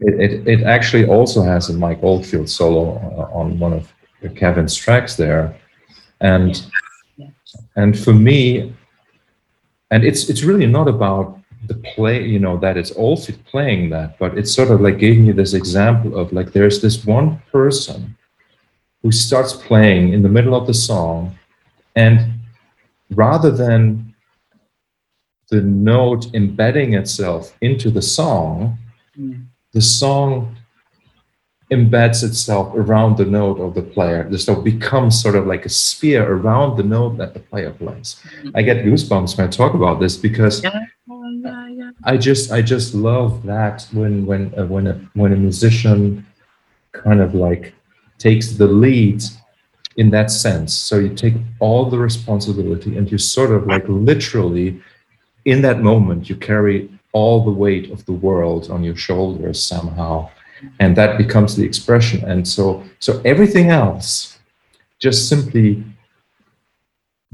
it, it, it, actually also has a Mike Oldfield solo on one of Kevin's tracks there, and yeah. and for me, and it's it's really not about the play, you know, that it's Oldfield playing that, but it's sort of like giving you this example of like there's this one person who starts playing in the middle of the song, and rather than the note embedding itself into the song. Mm the song embeds itself around the note of the player. The song becomes sort of like a sphere around the note that the player plays. Mm-hmm. I get goosebumps when I talk about this because yeah. Yeah, yeah. I just I just love that when when uh, when a when a musician kind of like takes the lead in that sense. So you take all the responsibility and you sort of like literally in that moment you carry all the weight of the world on your shoulders somehow. And that becomes the expression. And so so everything else just simply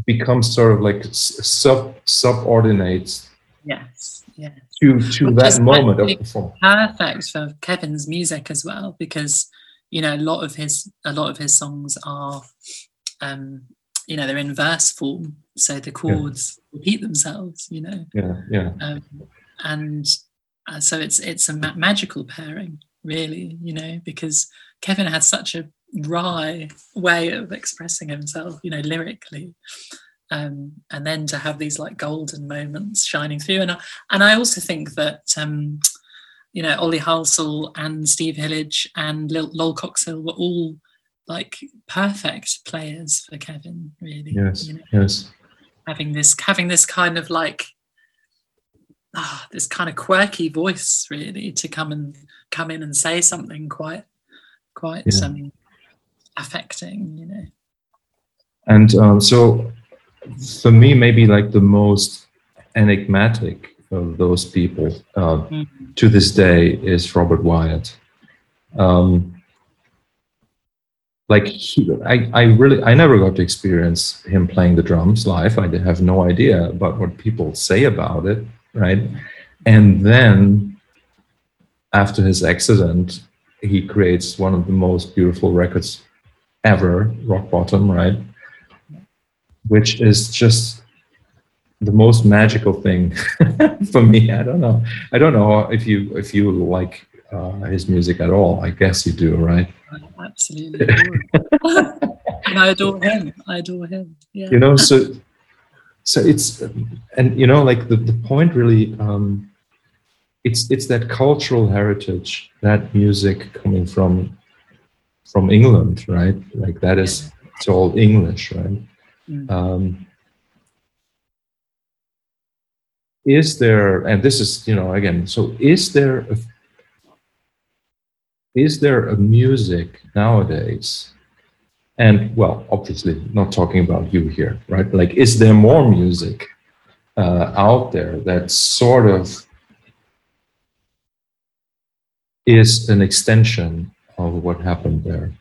becomes sort of like sub subordinates yes yes. to to Which that moment of performance. perfect for kevin's music as well because you know a lot of his a lot of his songs are um you know they're in verse form. So the chords yeah. repeat themselves you know. Yeah yeah. Um, and uh, so it's it's a ma- magical pairing really you know because kevin has such a wry way of expressing himself you know lyrically. Um, and then to have these like golden moments shining through. And I, and I also think that um, you know Ollie Halsall and Steve Hillage and Lol, Lol Coxhill were all like perfect players for Kevin really yes you know? yes. Having this having this kind of like ah, this kind of quirky voice really to come and come in and say something quite quite yeah. um, affecting you know and um, so for me maybe like the most enigmatic of those people uh, mm-hmm. to this day is robert wyatt um, like he, I, I really i never got to experience him playing the drums live i have no idea about what people say about it right? And then after his accident, he creates one of the most beautiful records ever, Rock Bottom, right? Which is just the most magical thing for me. I don't know. I don't know if you if you like uh, his music at all. I guess you do, right? absolutely. and I adore him. I adore him. Yeah. You know, so so it's and you know, like the, the point really um it's it's that cultural heritage, that music coming from from England, right? Like that is it's all English, right? Mm. Um is there and this is you know again so is there a is there a music nowadays and well obviously not talking about you here right? Like is there more music uh, out there that sort of is an extension of what happened there?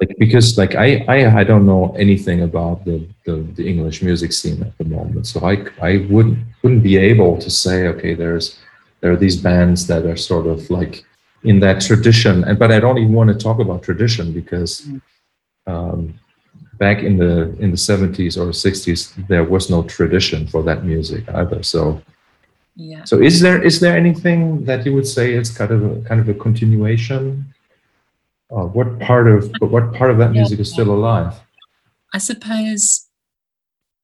Like because like I, I i don't know anything about the, the the english music scene at the moment so i i wouldn't wouldn't be able to say okay there's there are these bands that are sort of like in that tradition. And but i don't even want to talk about tradition because mm. um, back in the in the 70s or 60s there was no tradition for that music either. So yeah. so is there is there anything that you would say is kind of a kind of a continuation uh, what part of what part of that yeah, music is still alive? I suppose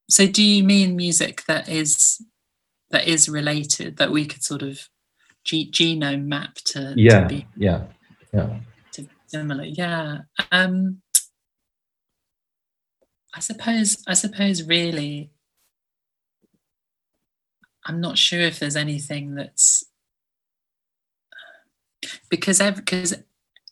so do you mean music that is that is related that we could sort of G- genome map to, yeah to be yeah yeah. to similar yeah. Um i suppose i suppose really i'm not sure if there's anything that's because because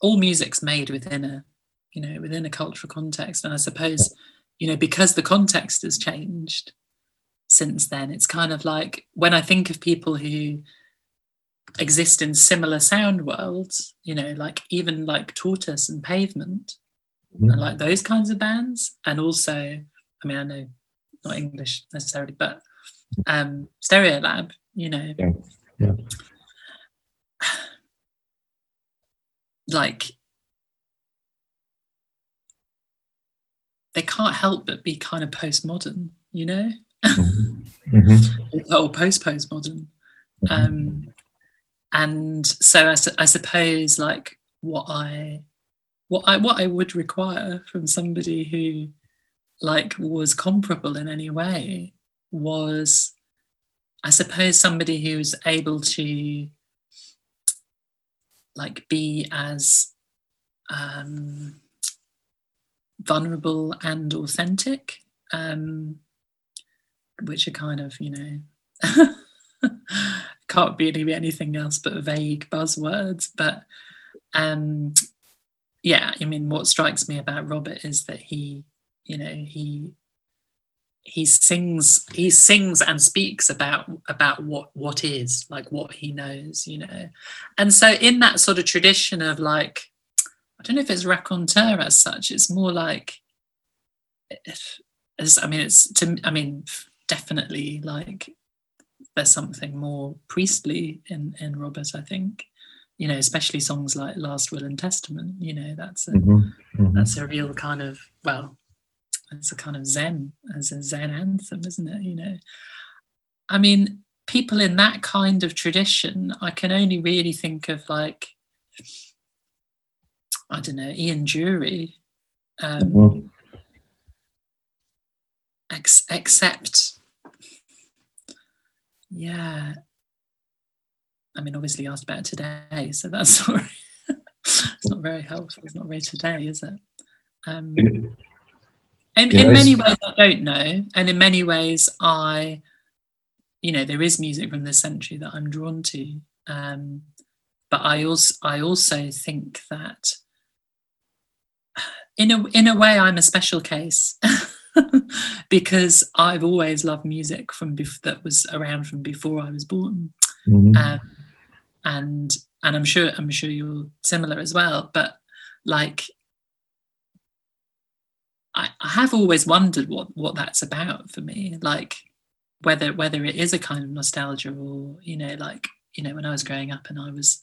all music's made within a you know within a cultural context. And i suppose you know because the context has changed since then it's kind of like when i think of people who exist in similar sound worlds, you know, like even like Tortoise and Pavement, mm-hmm. and like those kinds of bands. And also, I mean, I know not English necessarily, but um Stereolab, you know. Yeah. yeah. Like they can't help but be kind of postmodern, you know? Mm-hmm. mm-hmm. or post postmodern. Mm-hmm. Um, and so I, I suppose like what I what I what I would require from somebody who like was comparable in any way was I suppose somebody who's able to like be as um, vulnerable and authentic, um, which are kind of you know can't be anything else but vague buzzwords. But um, yeah, I mean, what strikes me about Robert is that he, you know, he he sings he sings and speaks about about what what is like what he knows you know and so in that sort of tradition of like i don't know if it's raconteur as such it's more like as i mean it's to i mean definitely like there's something more priestly in in Robert, I think. You know, especially songs like Last Will and Testament. You know, that's a mm-hmm. Mm-hmm. that's a real kind of well, it's a kind of Zen as a Zen anthem, isn't it? You know, I mean, people in that kind of tradition, I can only really think of like I don't know, Ian Dury. Um, mm-hmm. ex- except yeah. I mean, obviously asked about today, so that's sorry. it's not very helpful. It's not very today, is it? Um, in, in many ways, I don't know, and in many ways, I, you know, there is music from this century that I'm drawn to, um, but I also I also think that, in a in a way, I'm a special case. because I've always loved music from bef- that was around from before I was born, mm-hmm. um, and and I'm sure I'm sure you're similar as well. But like, I, I have always wondered what what that's about for me. Like whether whether it is a kind of nostalgia or you know like you know when I was growing up and I was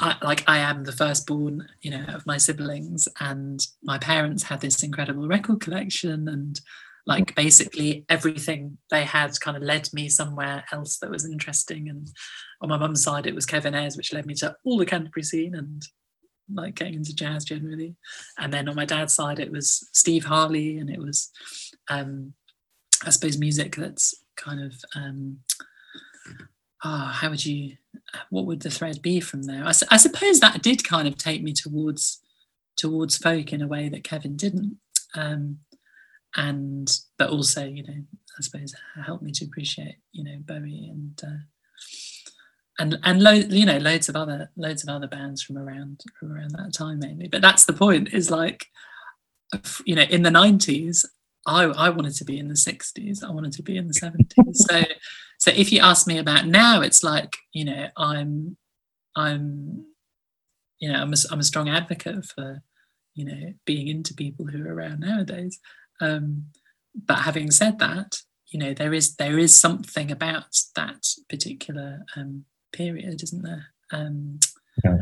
I, like I am the firstborn, you know, of my siblings, and my parents had this incredible record collection, and like basically everything they had kind of led me somewhere else that was interesting. And on my mum's side it was kevin ayers which led me to all the canterbury scene and like getting into jazz generally. And then on my dad's side it was steve harley and it was um i suppose music that's kind of um oh, how would you what would the thread be from there? I, I suppose that did kind of take me towards towards folk in a way that kevin didn't. Um and but also you know i suppose helped me to appreciate you know bowie and uh, and and lo- you know loads of other loads of other bands from around from around that time mainly. But that's the point is like you know in the 90s i i wanted to be in the 60s i wanted to be in the 70s so so if you ask me about now it's like you know i'm i'm you know i'm a, I'm a strong advocate for you know being into people who are around nowadays um, but having said that, you know there is there is something about that particular um, period, isn't there? Um, yeah.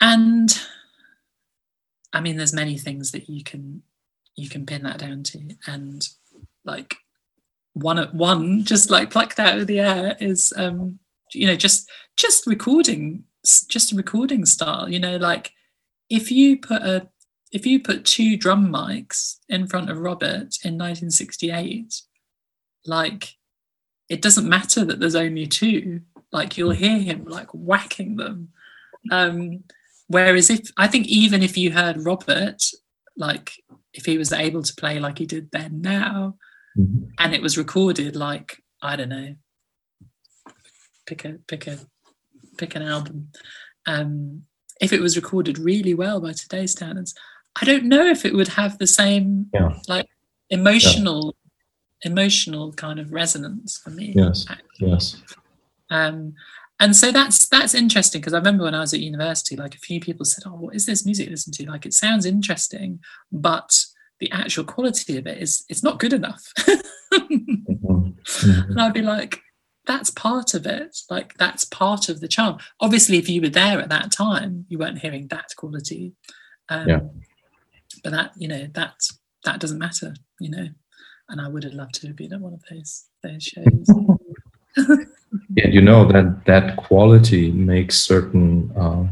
And I mean, there's many things that you can you can pin that down to, and like one at one just like plucked out of the air is um, you know just just recording just a recording style. You know, like if you put a if you put two drum mics in front of Robert in 1968, like it doesn't matter that there's only two. Like you'll hear him like whacking them. Um, whereas if I think even if you heard Robert, like if he was able to play like he did then now, mm-hmm. and it was recorded like I don't know, pick a pick a pick an album. Um, if it was recorded really well by today's standards, I don't know if it would have the same yeah. like emotional yeah. emotional kind of resonance for me. Yes. Actually. Yes. Um, and so that's that's interesting because I remember when I was at university, like a few people said, "Oh, what is this music to listen to? Like it sounds interesting, but the actual quality of it is it's not good enough." mm-hmm. And I'd be like, "That's part of it. Like that's part of the charm. Obviously, if you were there at that time, you weren't hearing that quality." Um, yeah but that you know that that doesn't matter you know and i would have loved to have been at one of those those shows yeah you know that that quality makes certain uh,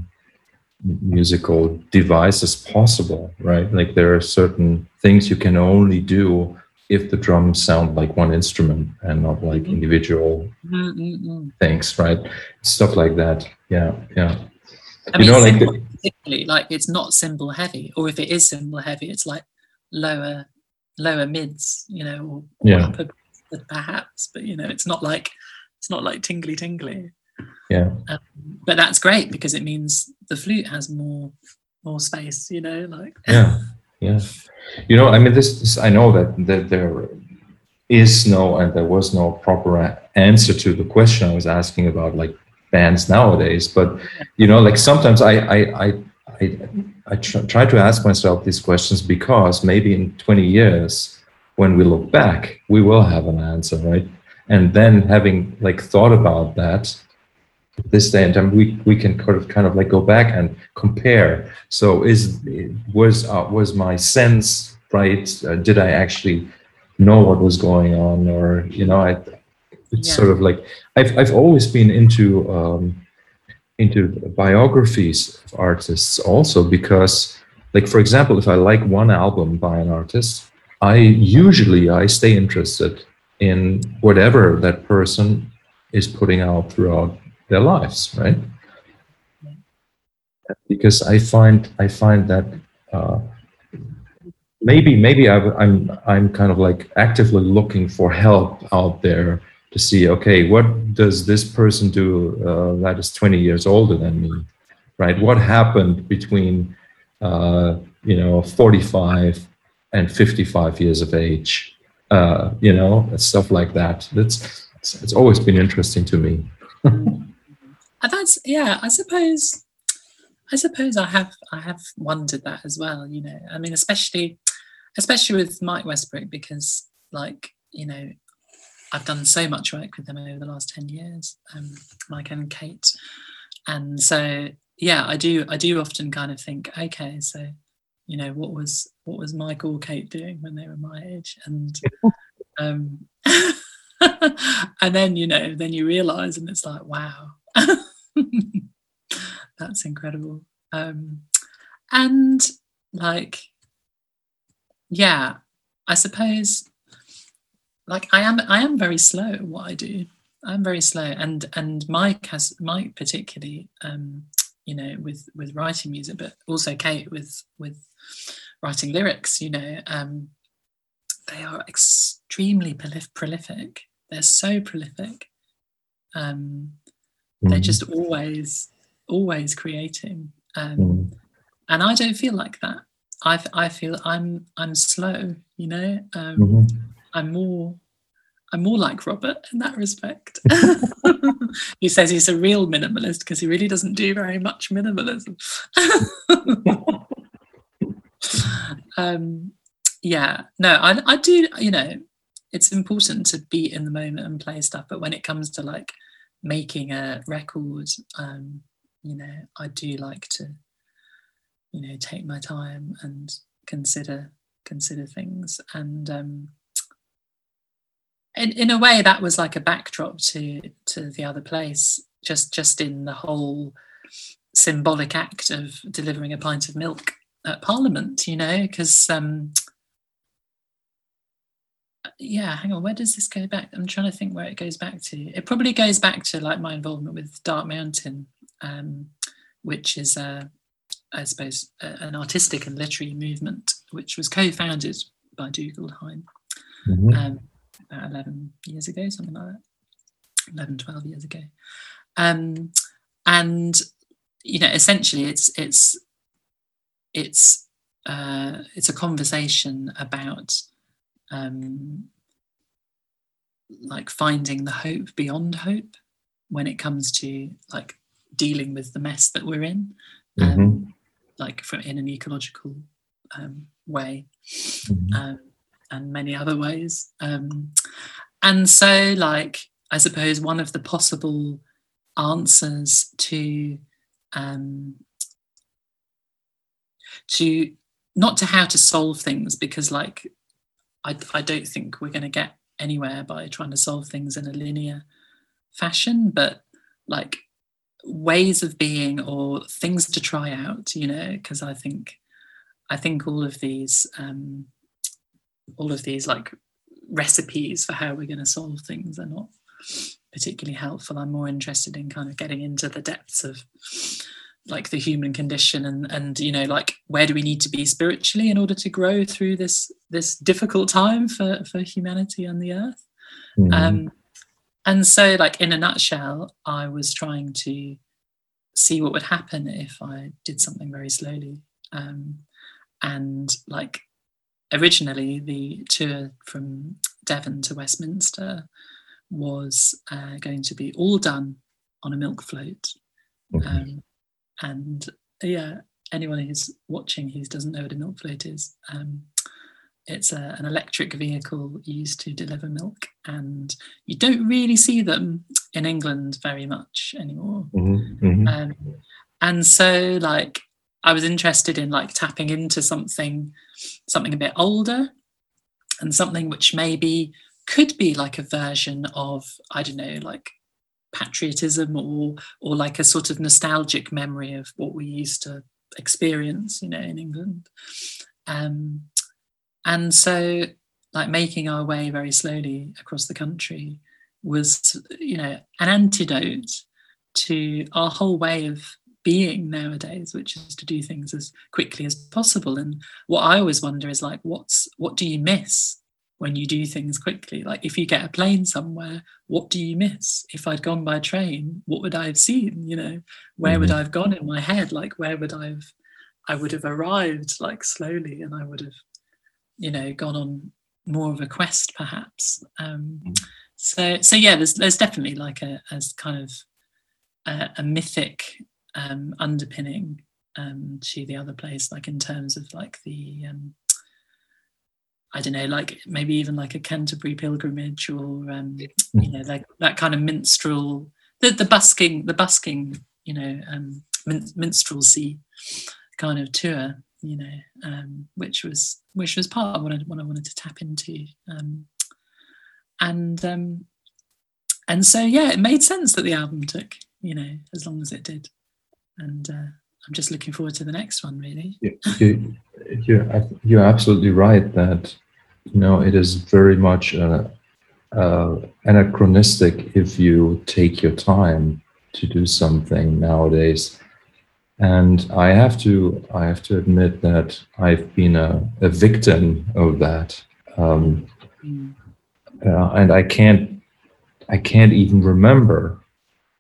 musical devices possible right like there are certain things you can only do if the drums sound like one instrument and not like mm-hmm. individual mm-hmm. things right stuff like that yeah yeah I mean, you know, like the, particularly like it's not cymbal heavy, or if it is cymbal heavy, it's like lower lower mids, you know, or, yeah. upper perhaps, but you know, it's not like it's not like tingly tingly. Yeah. Um, but that's great because it means the flute has more more space, you know, like yeah, yeah. You know, I mean, this, this I know that, that there is no and there was no proper answer to the question I was asking about like bands nowadays but you know like sometimes i i i i, I try to ask myself these questions because maybe in 20 years when we look back we will have an answer right and then having like thought about that this day and time we we can kind of kind of like go back and compare so is was uh, was my sense right uh, did i actually know what was going on or you know i it's yeah. sort of like I've I've always been into um, into biographies of artists also because like for example if I like one album by an artist I usually I stay interested in whatever that person is putting out throughout their lives right? Because I find I find that uh, maybe maybe i am I'm, I'm kind of like actively looking for help out there to see okay what does this person do uh, that is 20 years older than me right? What happened between uh, you know 45 and 55 years of age uh, you know stuff like that. That's it's, it's always been interesting to me that's yeah i suppose i suppose i have i have wondered that as well you know. I mean especially especially with mike westbrook because like you know I've done so much work with them over the last 10 years, um, Mike and Kate. And so, yeah, I do, I do often kind of think, okay, so, you know what was what was Mike or Kate doing when they were my age? And um and then you know then you realize and it's like wow that's incredible. Um and like yeah i suppose like i am i am very slow at what i do. I'm very slow. And and mike has mike particularly um you know with with writing music but also kate with with writing lyrics you know um they are extremely prolif- prolific. They're so prolific. Um they're Mhm. just always always creating um Mhm. and i don't feel like that I, I feel i'm i'm slow you know um Mhm. i'm more i'm more like robert in that respect he says he's a real minimalist because he really doesn't do very much minimalism um yeah no I, I do you know it's important to be in the moment and play stuff but when it comes to like making a record um you know i do like to you know take my time and consider consider things. And um in, in a way that was like a backdrop to to the other place just just in the whole symbolic act of delivering a pint of milk at parliament you know because um yeah hang on where does this go back i'm trying to think where it goes back to it probably goes back to like my involvement with dark mountain um which is uh i suppose a, an artistic and literary movement which was co-founded by dougald hine Mhm. um, about 11 years ago, something like that, 11, 12 years ago. Um, and, you know, essentially it's, it's, it's, uh, it's a conversation about um, like finding the hope beyond hope when it comes to like dealing with the mess that we're in, um, Mhm. like from in an ecological um, way Mhm. um, and many other ways. Um, and so, like, I suppose one of the possible answers to um, to not to how to solve things because, like, I, I don't think we're going to get anywhere by trying to solve things in a linear fashion, but like ways of being or things to try out, you know, because I think I think all of these um, all of these like recipes for how we're going to solve things are not particularly helpful. I'm more interested in kind of getting into the depths of like the human condition and and you know like where do we need to be spiritually in order to grow through this this difficult time for for humanity on the earth Mhm. um and so like in a nutshell i was trying to see what would happen if i did something very slowly um and like originally the tour from devon to westminster was uh, going to be all done on a milk float Mhm. um, and yeah anyone who's watching who doesn't know what a milk float is um, it's a, an electric vehicle used to deliver milk and you don't really see them in england very much anymore Mhm. Mhm. um, and so like i was interested in like tapping into something something a bit older and something which maybe could be like a version of i don't know like patriotism or or like a sort of nostalgic memory of what we used to experience you know in england. Um and so like making our way very slowly across the country was you know an antidote to our whole way of being nowadays which is to do things as quickly as possible. And what i always wonder is like what's what do you miss when you do things quickly. Like if you get a plane somewhere what do you miss? If i'd gone by train what would i have seen? You know where would Mhm. i have gone in my head? Like where would i have i would have arrived like slowly and i would have you know gone on more of a quest perhaps. Um Mhm. so so yeah there's there's definitely like a as kind of a, a mythic um underpinning um to the other place like in terms of like the um I don't know, like maybe even like a Canterbury pilgrimage or um, you know, like that kind of minstrel, the the busking, the busking, you know, um, min- minstrelsy kind of tour. you know, um, which was which was part of what I, what I wanted to tap into. Um, and um, and so yeah, it made sense that the album took, you know, as long as it did. And uh, I'm just looking forward to the next one, really. you, you're, you're absolutely right that you know it is very much uh, uh, anachronistic if you take your time to do something nowadays. And I have to I have to admit that I've been a, a victim of that, um, mm. uh, and I can't I can't even remember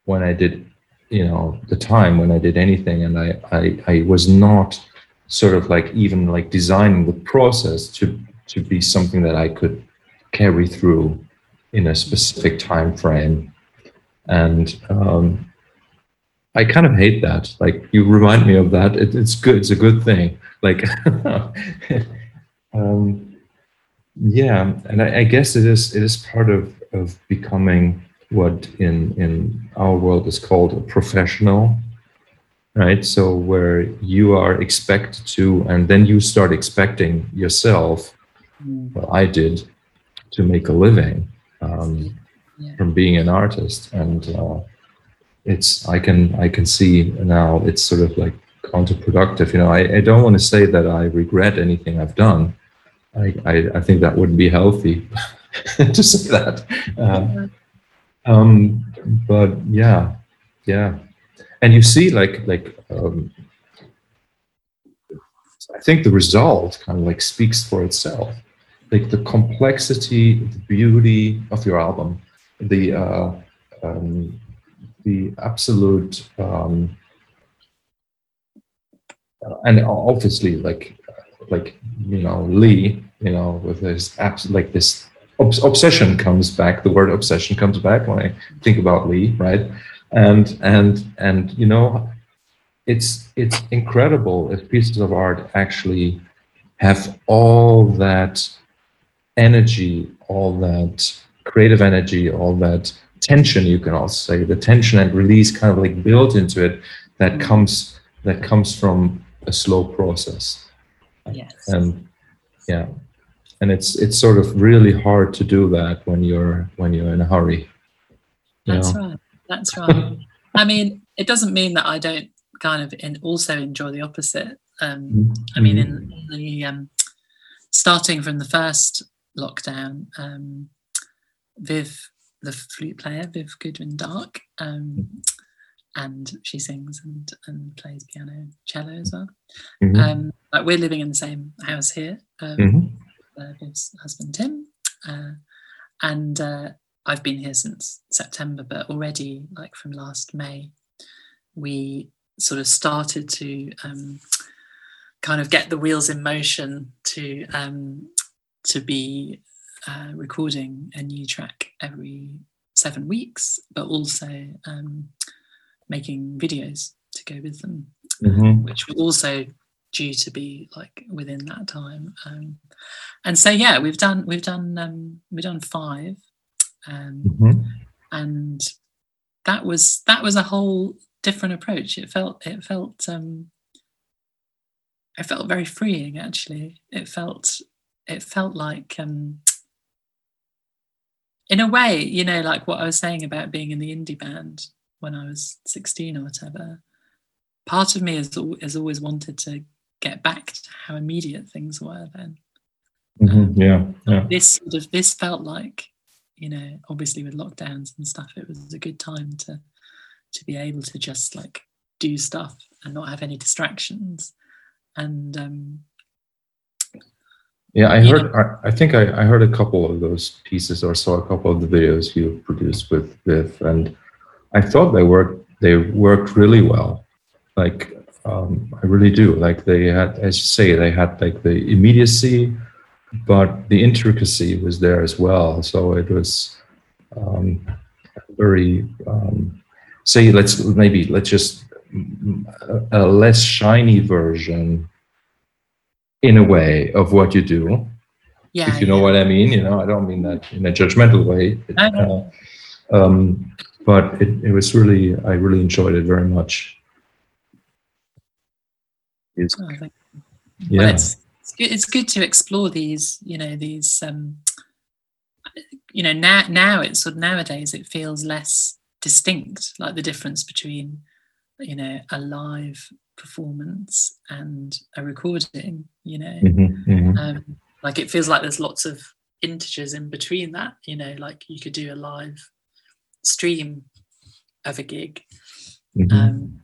when I did you know the time when I did anything, and I I, I was not sort of like even like designing the process to to be something that I could carry through in a specific time frame and um, I kind of hate that. Like you remind me of that. It, it's good. It's a good thing. Like, um, yeah, and I, I, guess it is. It is part of of becoming what in in our world is called a professional, right? So where you are expected to, and then you start expecting yourself. Mm. Well, I did to make a living um, yeah. from being an artist, and. Uh, it's I can I can see now it's sort of like counterproductive. You know, I, I don't want to say that I regret anything I've done. I, I, I think that wouldn't be healthy to say that. Uh, um, but yeah, yeah, and you see, like like um, I think the result kind of like speaks for itself. Like the complexity, the beauty of your album, the uh, um, the absolute um, and obviously like like you know Lee you know with his abs- like this obs- obsession comes back the word obsession comes back when I think about Lee right? And and and you know it's it's incredible if pieces of art actually have all that energy all that creative energy all that tension you can also say the tension and release kind of like built into it that comes that comes from a slow process. Yes. And yeah and it's it's sort of really hard to do that when you're when you're in a hurry that's know? right that's right i mean it doesn't mean that i don't kind of in, also enjoy the opposite um mm-hmm. i mean in, in the um starting from the first lockdown um viv the flute player Viv Goodwin Dark, um, mm-hmm. and she sings and, and plays piano, cello as well. Mm-hmm. Um, like we're living in the same house here. Um, mm-hmm. Uh, Viv's husband Tim, uh, and uh, I've been here since September, but already like from last May, we sort of started to um, kind of get the wheels in motion to um, to be uh, recording a new track every seven weeks, but also um, making videos to go with them, mm-hmm. which were also due to be like within that time. Um, and so yeah, we've done we've done um, we've done five, um, mm-hmm. and that was that was a whole different approach. It felt it felt um, it felt very freeing actually. It felt it felt like um, in a way, you know, like what I was saying about being in the indie band when I was 16 or whatever, part of me has, has always wanted to get back to how immediate things were then. Mm-hmm. Um, yeah, yeah. This sort of this felt like, you know, obviously with lockdowns and stuff, it was a good time to to be able to just like do stuff and not have any distractions. And um, yeah, I heard. I, I think I, I, heard a couple of those pieces or saw a couple of the videos you produced with Viv, and I thought they worked. They worked really well. Like um, I really do. Like they had, as you say, they had like the immediacy, but the intricacy was there as well. So it was um, very. Um, say, let's maybe let's just a, less shiny version in a way of what you do. Yeah, if you know what I mean, you know, I don't mean that in a judgmental way. Uh, um, but it, it was really, I really enjoyed it very much. Oh, yeah well, it's, it's good, it's good to explore these you know these um you know now now it's sort of nowadays it feels less distinct like the difference between you know a live performance and a recording you know mm-hmm, mm-hmm. Um, like it feels like there's lots of integers in between that you know like you could do a live stream of a gig mm-hmm. um,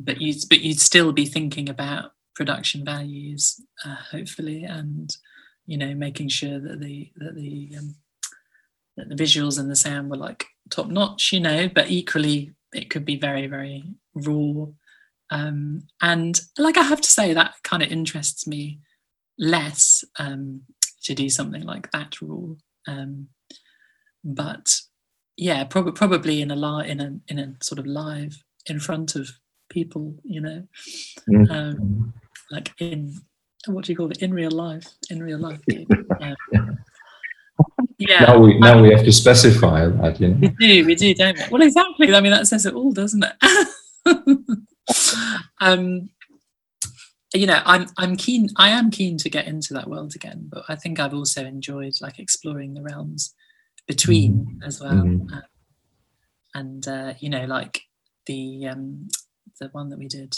but you'd but you'd still be thinking about production values uh, hopefully and you know making sure that the that the um, that the visuals and the sound were like top notch you know but equally it could be very very raw. Um, and like i have to say that kind of interests me less um, to do something like that raw. Um, but yeah prob- probably in a li- in a in a sort of live in front of people you know Mm-hmm. um, like in what do you call it? In real life in real life um, yeah now we now um, we have to specify that you know. We do we do don't we? Well exactly. I mean that says it all doesn't it? Um you know i'm i'm keen i am keen to get into that world again but i think i've also enjoyed like exploring the realms between as well. Mhm. uh, and uh, you know like the um the one that we did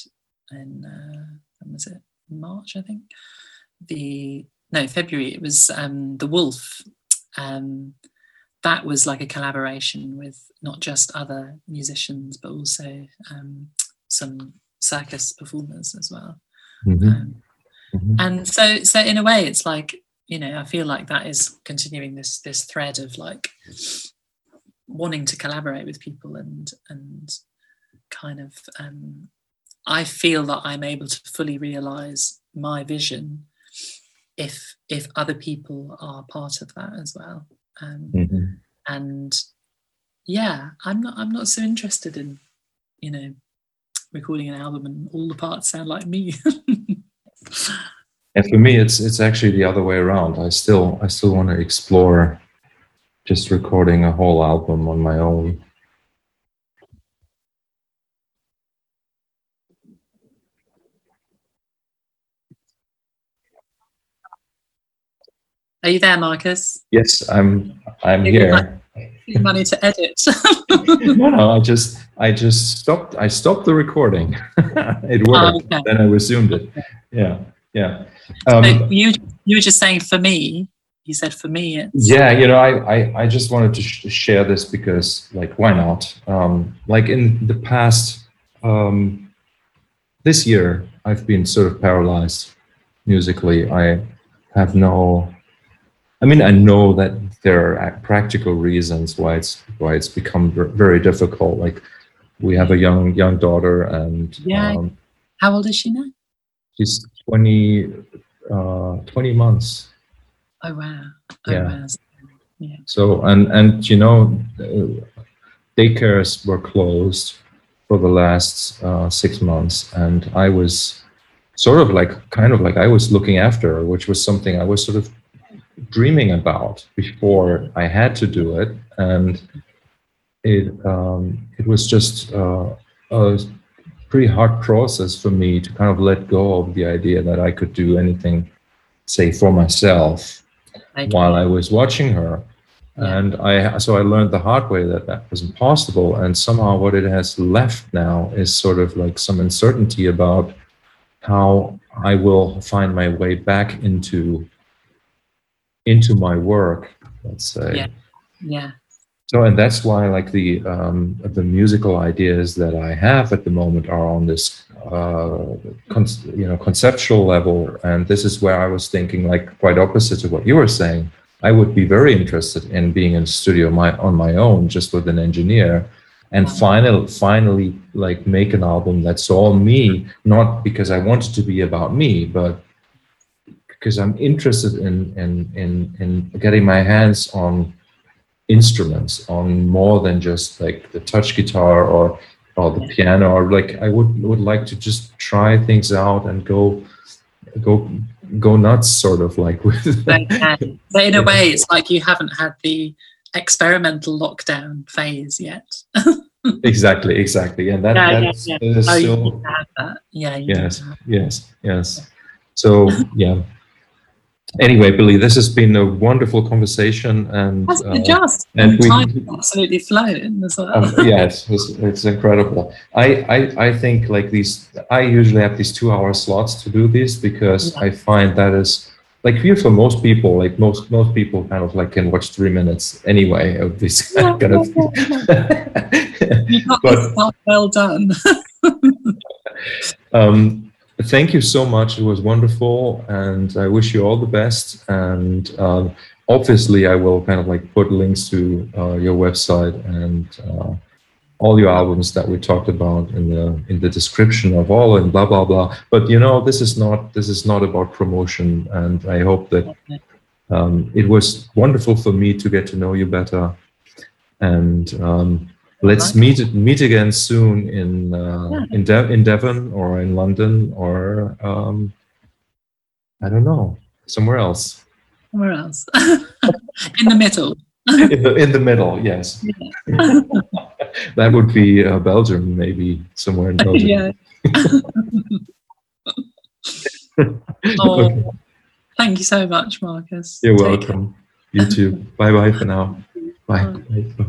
in uh when was it? March i think? The no february it was um the wolf. Um that was like a collaboration with not just other musicians but also um some circus performers as well. Mhm, um, mhm. and so so in a way it's like you know i feel like that is continuing this this thread of like wanting to collaborate with people and and kind of um i feel that i'm able to fully realize my vision if if other people are part of that as well um Mhm. and yeah i'm not i'm not so interested in you know recording an album and all the parts sound like me And for me, it's it's actually the other way around. I still I still want to explore just recording a whole album on my own. Are you there marcus Yes, I'm I'm Maybe here. Need money to edit no, no, I just I just stopped I stopped the recording. it worked. Oh, okay. Then I resumed it. Yeah, yeah. So Um, you you were just saying for me you said for me it's yeah you know I, I i just wanted to sh- share this because like why not um like in the past um this year i've been sort of paralyzed musically i have no i mean i know that there are practical reasons why it's why it's become very difficult. Like we have a young young daughter and Yeah. um, how old is she now? she's 20 uh 20 months. Oh wow. Oh Yeah. wow. So and and you know, uh, daycares were closed for the last uh, six months, and I was sort of like kind of like I was looking after, her, which was something I was sort of dreaming about before I had to do it, and it um, it was just uh, a pretty hard process for me to kind of let go of the idea that I could do anything, say for myself Like, while I was watching her. Yeah. And I so I learned the hard way that that was impossible. And somehow what it has left now is sort of like some uncertainty about how I will find my way back into into my work. Let's say. Yeah. yeah So and that's why like the um, the musical ideas that I have at the moment are on this uh, con- you know conceptual level, and this is where I was thinking like quite opposite to what you were saying. I would be very interested in being in a studio my on my own, just with an engineer, and Wow. final finally like make an album that's all me, not because I want it to be about me, but because I'm interested in in in in getting my hands on instruments on more than just like the touch guitar or or the piano or like I would would like to just try things out and go go go nuts sort of like with. So in a way, it's like you haven't had the experimental lockdown phase yet. exactly exactly and that Yeah, yeah, that's, yeah. that is Oh, you still need to have that. Yeah. Yes yes yes So yeah. Anyway, Billy, this has been a wonderful conversation, and uh, just and we time absolutely flown as well. Um, yeah, it's, it's incredible. I, I I think like these. I usually have these two-hour slots to do this because yeah. I find that is like here for most people. Like most most people kind of like can watch three minutes anyway of this yeah, kind of. you got but, well done. um, thank you so much. It was wonderful, and I wish you all the best. And um, obviously, I will kind of like put links to uh, your website and uh, all your albums that we talked about in the in the description of all and blah blah blah. But you know, this is not this is not about promotion, and I hope that um, it was wonderful for me to get to know you better. And um, let's meet meet again soon in uh, yeah. in, De- in Devon or in London or um, I don't know somewhere else. Somewhere else, in the middle. in the in the middle, yes. Yeah. that would be uh, Belgium, maybe somewhere in Belgium. yeah. oh, okay. Thank you so much, Marcus. You're Take welcome. Care. You too. bye bye for now. Bye. bye.